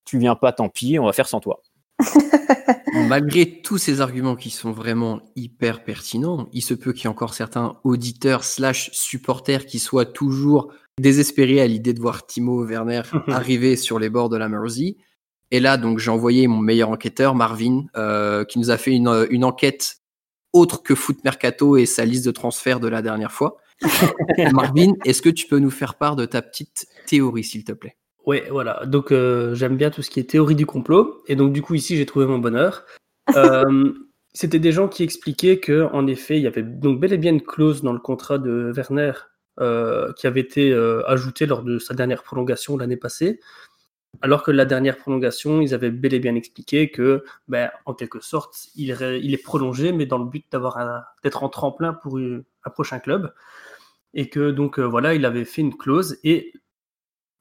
Speaker 5: tu viens pas, tant pis, on va faire sans toi. <laughs>
Speaker 1: Malgré tous ces arguments qui sont vraiment hyper pertinents, il se peut qu'il y ait encore certains auditeurs slash supporters qui soient toujours désespérés à l'idée de voir Timo Werner <laughs> arriver sur les bords de la Mersey. Et là, donc, j'ai envoyé mon meilleur enquêteur, Marvin, euh, qui nous a fait une, une, enquête autre que Foot Mercato et sa liste de transferts de la dernière fois. <laughs> Marvin, est-ce que tu peux nous faire part de ta petite théorie, s'il te plaît?
Speaker 2: Oui, voilà. Donc, euh, j'aime bien tout ce qui est théorie du complot. Et donc, du coup, ici, j'ai trouvé mon bonheur. <laughs> Euh, c'était des gens qui expliquaient que, en effet, il y avait donc bel et bien une clause dans le contrat de Werner qui avait été ajoutée lors de sa dernière prolongation l'année passée, alors que la dernière prolongation, ils avaient bel et bien expliqué que, ben, en quelque sorte, il, est prolongé, mais dans le but d'avoir d'être en tremplin pour un prochain club. Et que donc euh, voilà, il avait fait une clause. Et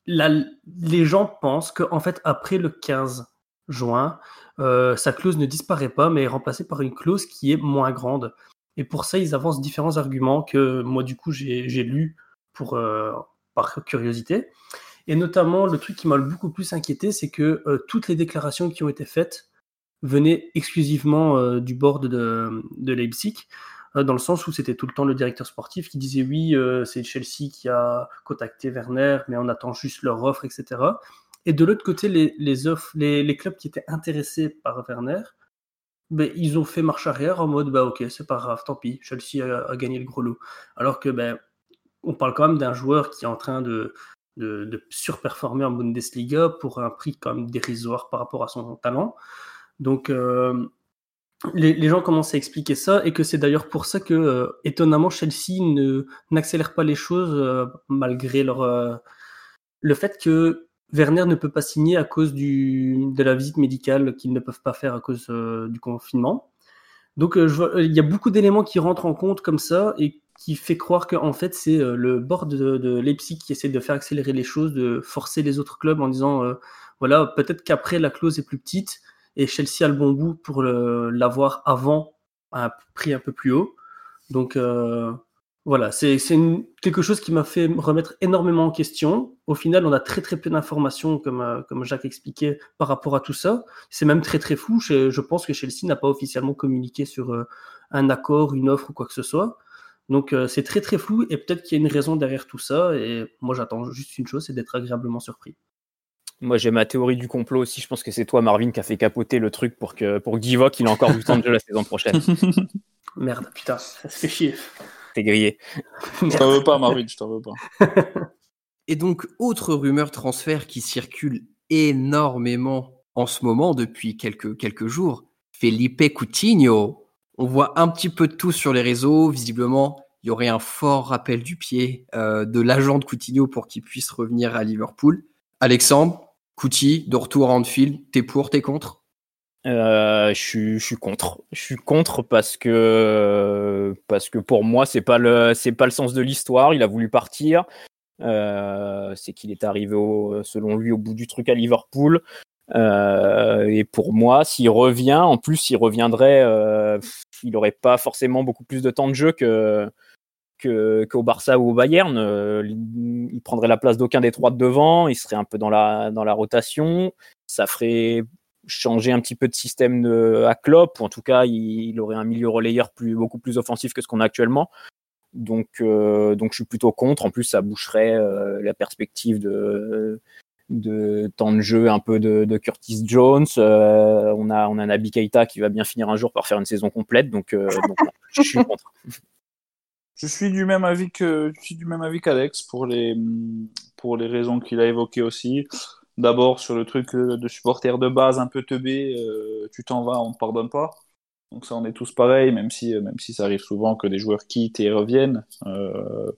Speaker 2: les gens pensent qu'en fait, après le 15 juin, euh, sa clause ne disparaît pas, mais est remplacée par une clause qui est moins grande. Et pour ça, ils avancent différents arguments que moi, du coup, j'ai lu euh, par curiosité. Et notamment, le truc qui m'a beaucoup plus inquiété, c'est que euh, toutes les déclarations qui ont été faites venaient exclusivement du board de, Leipzig, dans le sens où c'était tout le temps le directeur sportif qui disait oui, c'est Chelsea qui a contacté Werner, mais on attend juste leur offre, etc. Et de l'autre côté, les, les, les, clubs qui étaient intéressés par Werner, ben, ils ont fait marche arrière en mode bah ok, c'est pas grave, tant pis, Chelsea a, a, gagné le gros lot. Alors que ben, on parle quand même d'un joueur qui est en train de, de, surperformer en Bundesliga pour un prix quand même dérisoire par rapport à son talent. Donc, euh, les, gens commencent à expliquer ça et que c'est d'ailleurs pour ça que, euh, étonnamment, Chelsea ne, n'accélère pas les choses euh, malgré leur, le fait que Werner ne peut pas signer à cause du, de la visite médicale qu'ils ne peuvent pas faire à cause du confinement. Donc, il y a beaucoup d'éléments qui rentrent en compte comme ça et qui fait croire que en fait c'est euh, le board de, de, Leipzig qui essaie de faire accélérer les choses, de forcer les autres clubs en disant euh, voilà peut-être qu'après la clause est plus petite et Chelsea a le bon bout pour l'avoir avant à un prix un peu plus haut. Donc euh, voilà, c'est quelque chose qui m'a fait remettre énormément en question. Au final, on a très très peu d'informations, comme, comme Jacques expliquait, par rapport à tout ça. C'est même très très fou. Je, pense que Chelsea n'a pas officiellement communiqué sur un accord, une offre ou quoi que ce soit. Donc euh, c'est très très flou et peut-être qu'il y a une raison derrière tout ça. Et moi j'attends juste une chose, c'est d'être agréablement surpris.
Speaker 5: Moi j'ai ma théorie du complot aussi. Je pense que c'est toi Marvin qui a fait capoter le truc pour que pour Divock il ait encore du temps de jeu la saison prochaine. <laughs>
Speaker 2: Merde, putain, ça se fait chier.
Speaker 5: T'es grillé. <laughs>
Speaker 4: je t'en veux pas Marvin, je t'en veux pas. <laughs>
Speaker 1: et donc autre rumeur transfert qui circule énormément en ce moment depuis quelques quelques jours. Felipe Coutinho on voit un petit peu de tout sur les réseaux. Visiblement, il y aurait un fort rappel du pied euh, de l'agent de Coutinho pour qu'il puisse revenir à Liverpool. Alexandre, Couti, de retour à Anfield, t'es pour, t'es contre?
Speaker 5: Euh, je, suis, contre. Je suis contre parce que parce que pour moi c'est pas le pas le sens de l'histoire. Il a voulu partir. Euh, c'est qu'il est arrivé selon lui au bout du truc à Liverpool. Euh, et pour moi, s'il revient, en plus, il reviendrait, il n'aurait pas forcément beaucoup plus de temps de jeu que qu'au Barça ou au Bayern. il prendrait la place d'aucun des trois de devant. Il serait un peu dans la dans la rotation. Ça ferait changer un petit peu de système de, à Klopp, ou en tout cas, il, aurait un milieu relayeur plus, beaucoup plus offensif que ce qu'on a actuellement. Donc, euh, donc je suis plutôt contre. En plus, ça boucherait euh, la perspective de, de temps de jeu un peu de, Curtis Jones. Euh, on a on a Nabi Keita qui va bien finir un jour par faire une saison complète. Donc, donc je suis contre. <laughs>
Speaker 4: Je suis du même avis que je suis du même avis qu'Alex pour les pour les raisons qu'il a évoquées aussi. D'abord sur le truc euh, de supporter de base un peu teubé, euh, tu t'en vas, on te pardonne pas. Donc ça, on est tous pareils, même si, euh, même si ça arrive souvent que des joueurs quittent et reviennent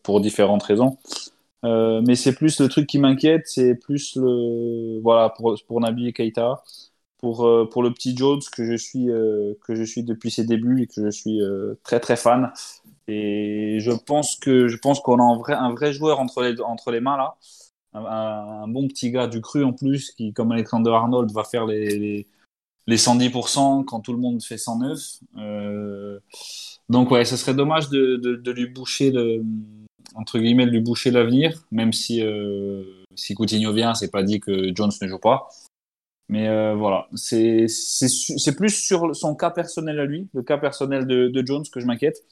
Speaker 4: pour différentes raisons. mais c'est plus le truc qui m'inquiète, c'est plus le voilà pour, pour Nabi et Keita, pour, pour le petit Jones que je suis que je suis depuis ses débuts et que je suis très très fan. Et je pense que je pense qu'on a un vrai, joueur entre les, entre les mains là un, bon petit gars du cru en plus, qui, comme Alexander Arnold, va faire les, les, 110% quand tout le monde fait 109. Euh, donc ouais, ce serait dommage de, de, lui boucher le, entre guillemets, de lui boucher l'avenir, même si euh, si Coutinho vient, c'est pas dit que Jones ne joue pas. Mais euh, voilà, c'est plus sur son cas personnel à lui, le cas personnel de Jones que je m'inquiète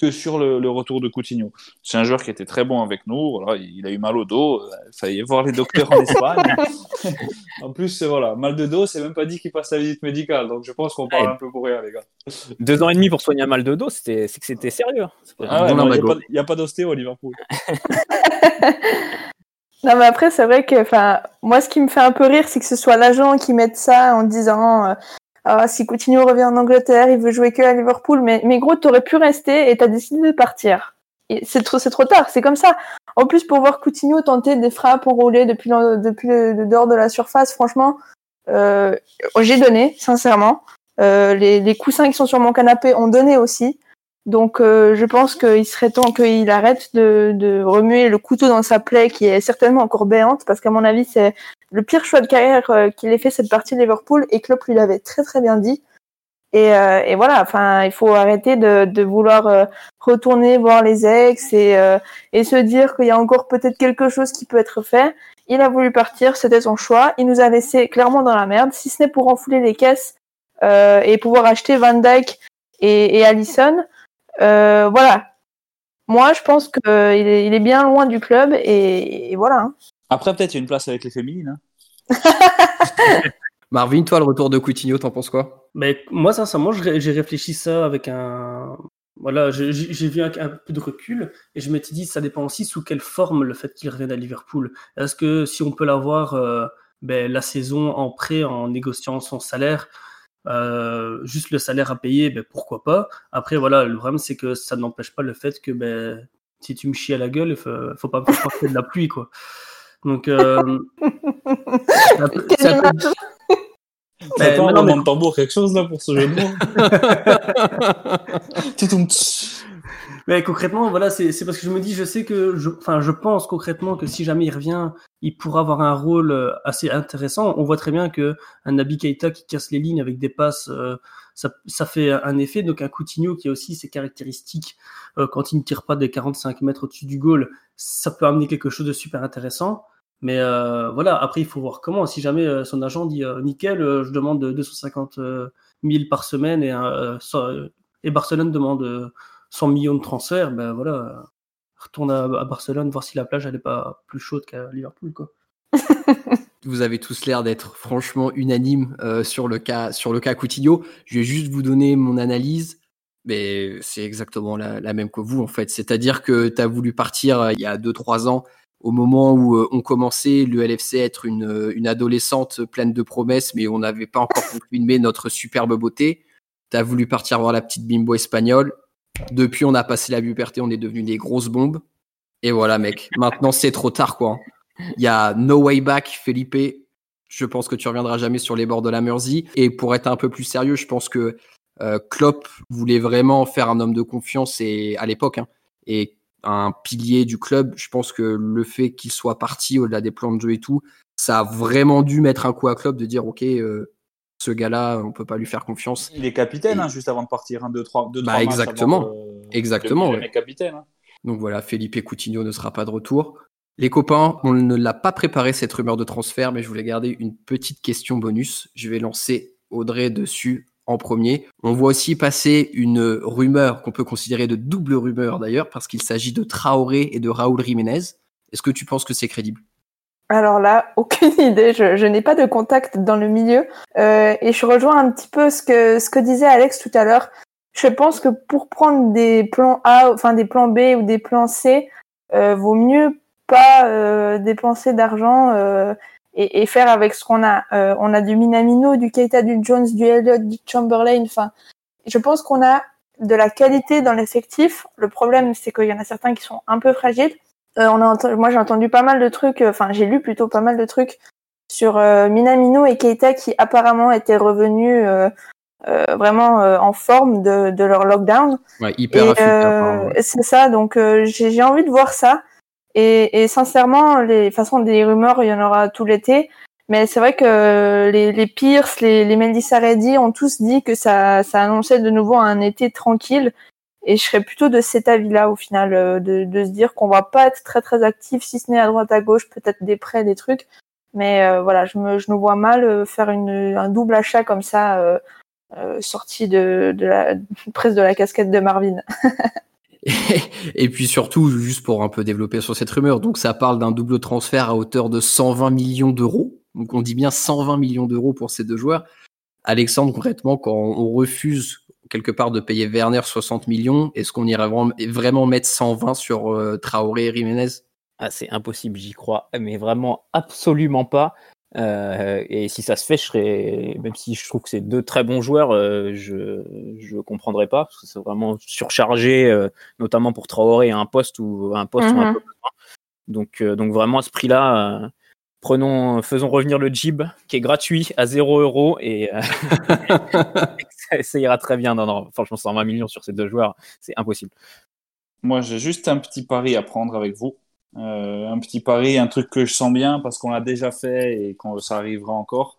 Speaker 4: que sur le, retour de Coutinho. C'est un joueur qui était très bon avec nous. Voilà, il a eu mal au dos. Il euh, fallait voir les docteurs en Espagne. <laughs> en plus, voilà, mal de dos, c'est même pas dit qu'il passe la visite médicale. Donc je pense qu'on parle un peu pour rien, les gars.
Speaker 5: Deux ans et demi pour soigner un mal de dos, c'est que c'était sérieux.
Speaker 4: Ah il n'y a, pas d'ostéo à Liverpool. <laughs> <laughs>
Speaker 3: Non, mais après, c'est vrai que, enfin, moi, ce qui me fait un peu rire, c'est que ce soit l'agent qui mette ça en disant, euh, ah, si Coutinho revient en Angleterre, il veut jouer que à Liverpool, mais, mais gros, t'aurais pu rester et t'as décidé de partir. C'est trop, trop tard, c'est comme ça. En plus, pour voir Coutinho tenter des frappes enroulées depuis, le, depuis le, dehors de la surface, franchement, euh, j'ai donné, sincèrement. Euh, les, les, coussins qui sont sur mon canapé ont donné aussi. Donc, euh, je pense qu'il serait temps qu'il arrête de, remuer le couteau dans sa plaie, qui est certainement encore béante, parce qu'à mon avis, c'est le pire choix de carrière euh, qu'il ait fait cette partie de Liverpool et Klopp lui l'avait très très bien dit. Et, euh, voilà, enfin, il faut arrêter de, vouloir retourner voir les ex et, et se dire qu'il y a encore peut-être quelque chose qui peut être fait. Il a voulu partir, c'était son choix. Il nous a laissé clairement dans la merde, si ce n'est pour enfouler les caisses et pouvoir acheter Van Dyke et, et Allison. Voilà. Moi, je pense qu'il est, il est bien loin du club et, et voilà. Hein.
Speaker 4: Après, peut-être il y a une place avec les féminines. Hein. <laughs>
Speaker 1: Marvin, toi, le retour de Coutinho, t'en penses quoi?
Speaker 2: Mais Moi, sincèrement, j'ai réfléchi ça avec un. Voilà, j'ai vu un, peu de recul et je m'étais dit, ça dépend aussi sous quelle forme le fait qu'il revienne à Liverpool. Est-ce que si on peut l'avoir euh, ben, la saison en prêt en négociant son salaire, euh, juste le salaire à payer, ben, pourquoi pas. Après, voilà, le problème, c'est que ça n'empêche pas le fait que ben, si tu me chies à la gueule, il faut, faut pas faire de la pluie, quoi. Donc, euh,
Speaker 4: ça peut, ça peut... Mais, non, mais... tambour quelque chose là pour ce jeu de mots. <laughs>
Speaker 2: mais concrètement, voilà, c'est parce que je me dis, je sais que, enfin, je pense concrètement que si jamais il revient, il pourra avoir un rôle euh, assez intéressant. On voit très bien que un Nabi Keita qui casse les lignes avec des passes, euh, ça, ça, fait un effet. Donc un Coutinho qui a aussi ses caractéristiques euh, quand il ne tire pas des 45 mètres au-dessus du goal, ça peut amener quelque chose de super intéressant. Mais euh, voilà, après, il faut voir comment. Si jamais euh, son agent dit euh, nickel, je demande 250 000 par semaine et, et Barcelone demande 100 millions de transferts, ben voilà, retourne à, Barcelone voir si la plage elle n'est pas plus chaude qu'à Liverpool. Quoi. <laughs>
Speaker 1: vous avez tous l'air d'être franchement unanime sur, le cas, sur le cas Coutinho. Je vais juste vous donner mon analyse. Mais c'est exactement la, même que vous en fait. C'est-à-dire que tu as voulu partir il y a 2-3 ans au moment où euh, on commençait le LFC à être une, euh, une adolescente pleine de promesses, mais on n'avait pas encore filmé notre superbe beauté. Tu as voulu partir voir la petite bimbo espagnole. Depuis, on a passé la puberté, on est devenu des grosses bombes. Et voilà, mec. Maintenant, c'est trop tard, quoi. Il y a no way back, Felipe. je pense que tu reviendras jamais sur les bords de la Mersey. Et pour être un peu plus sérieux, je pense que euh, Klopp voulait vraiment faire un homme de confiance et à l'époque hein, et un pilier du club. Je pense que le fait qu'il soit parti au-delà des plans de jeu et tout, ça a vraiment dû mettre un coup à Klopp de dire ok. Euh, ce gars-là, on peut pas lui faire confiance.
Speaker 4: Il est capitaine, hein, juste avant de partir, 2 3
Speaker 1: bah, exactement, exactement.
Speaker 4: capitaine. Hein.
Speaker 1: Donc voilà, Felipe Coutinho ne sera pas de retour. Les copains, on ne l'a pas préparé cette rumeur de transfert, mais je voulais garder une petite question bonus. Je vais lancer Audrey dessus en premier. On voit aussi passer une rumeur qu'on peut considérer de double rumeur d'ailleurs, parce qu'il s'agit de Traoré et de Raúl Jiménez. Est-ce que tu penses que c'est crédible?
Speaker 3: Alors là, <laughs> aucune idée. Je, n'ai pas de contact dans le milieu euh, et je rejoins un petit peu ce que ce que disait Alex tout à l'heure. Je pense que pour prendre des plans A, enfin des plans B ou des plans C, euh, vaut mieux pas euh, dépenser d'argent euh, et, et, faire avec ce qu'on a. Euh, on a du Minamino, du Keita, du Jones, du Elliott, du Chamberlain. Enfin, je pense qu'on a de la qualité dans l'effectif. Le problème, c'est qu'il y en a certains qui sont un peu fragiles. Euh, on a moi, j'ai entendu pas mal de trucs. Enfin, j'ai lu plutôt pas mal de trucs sur Minamino et Keita qui apparemment étaient revenus euh, vraiment en forme de, de, leur lockdown.
Speaker 1: Ouais, hyper euh,
Speaker 3: C'est ça, donc j'ai envie de voir ça. Et, et, sincèrement, les de façon des rumeurs, il y en aura tout l'été. Mais c'est vrai que les, les Pierce, les, les Mendy Saredi ont tous dit que ça, ça annonçait de nouveau un été tranquille. Et je serais plutôt de cet avis-là au final, euh, de, de se dire qu'on va pas être très très actif, si ce n'est à droite à gauche, peut-être des prêts, des trucs. Mais euh, voilà, je me, je me vois mal euh, faire une, un double achat comme ça, euh, sorti de, de la <laughs> presque de la casquette de Marvin. <laughs>
Speaker 1: Et puis surtout, juste pour un peu développer sur cette rumeur, donc ça parle d'un double transfert à hauteur de 120 millions d'euros. Donc on dit bien 120 millions d'euros pour ces deux joueurs. Alexandre, concrètement, quand on refuse quelque part de payer Werner 60 millions, est-ce qu'on irait vraiment, mettre 120 sur euh, Traoré et Jiménez?
Speaker 5: Ah, C'est impossible, j'y crois, mais vraiment absolument pas. Euh, et si ça se fait, je serais, même si je trouve que c'est deux très bons joueurs, euh, je je comprendrais pas parce que c'est vraiment surchargé, euh, notamment pour Traoré un poste ou un poste un mhm. peu plus Donc euh, donc vraiment à ce prix-là, euh, prenons, faisons revenir le Jib qui est gratuit à 0 euros et <laughs> <laughs> ça, ça, ira très bien. Non non, franchement 120 millions sur ces deux joueurs, c'est impossible.
Speaker 4: Moi j'ai juste un petit pari à prendre avec vous. Euh, un petit pari, un truc que je sens bien parce qu'on l'a déjà fait et quand ça arrivera encore.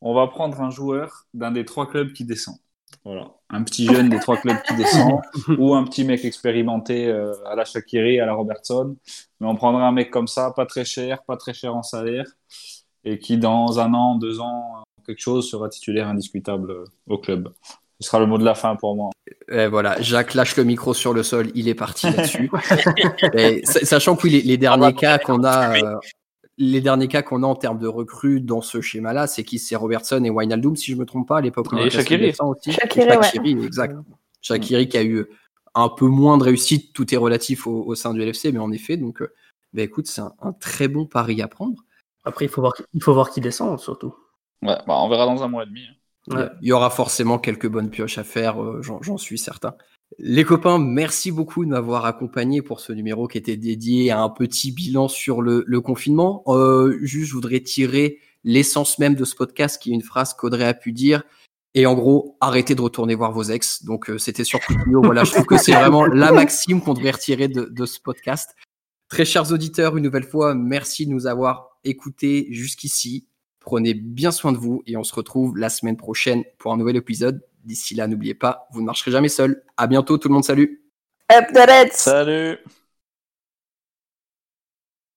Speaker 4: On va prendre un joueur d'un des trois clubs qui descend. Voilà, un petit jeune des trois clubs qui descend <laughs> ou un petit mec expérimenté euh, à la Shakiri, à la Robertson. Mais on prendra un mec comme ça, pas très cher, pas très cher en salaire et qui dans un an, deux ans, quelque chose sera titulaire indiscutable euh, au club. Ce sera le mot de la fin pour moi.
Speaker 1: Et voilà, Jacques lâche le micro sur le sol, il est parti là-dessus. <laughs> sachant que les, les derniers cas qu'on a, euh, les derniers cas qu'on a en termes de recrues dans ce schéma-là, c'est qui c'est Robertson et Wijnaldum, si je me trompe pas, à l'époque.
Speaker 4: Et Shakiri.
Speaker 1: Aussi. Shakiri, ouais. exact. Shakiri qui a eu un peu moins de réussite, tout est relatif au, au sein du LFC, mais en effet, donc, euh, bah, écoute, c'est un, un, très bon pari à prendre.
Speaker 2: Après, il faut voir, il faut voir qui descend surtout.
Speaker 4: Ouais, bah, on verra dans un mois et demi. Hein.
Speaker 1: Ouais. Il y aura forcément quelques bonnes pioches à faire, euh, j'en suis certain. Les copains, merci beaucoup de m'avoir accompagné pour ce numéro qui était dédié à un petit bilan sur le, confinement. Euh, juste, je voudrais tirer l'essence même de ce podcast, qui est une phrase qu'Audrey a pu dire. Et en gros, arrêtez de retourner voir vos ex. Donc, euh, c'était sur Coutinho. voilà, je trouve que c'est vraiment la maxime qu'on devrait retirer de ce podcast. Très chers auditeurs, une nouvelle fois, merci de nous avoir écoutés jusqu'ici. Prenez bien soin de vous et on se retrouve la semaine prochaine pour un nouvel épisode. D'ici là, n'oubliez pas, vous ne marcherez jamais seul. À bientôt tout le monde, salut.
Speaker 3: Up the Reds.
Speaker 4: Salut.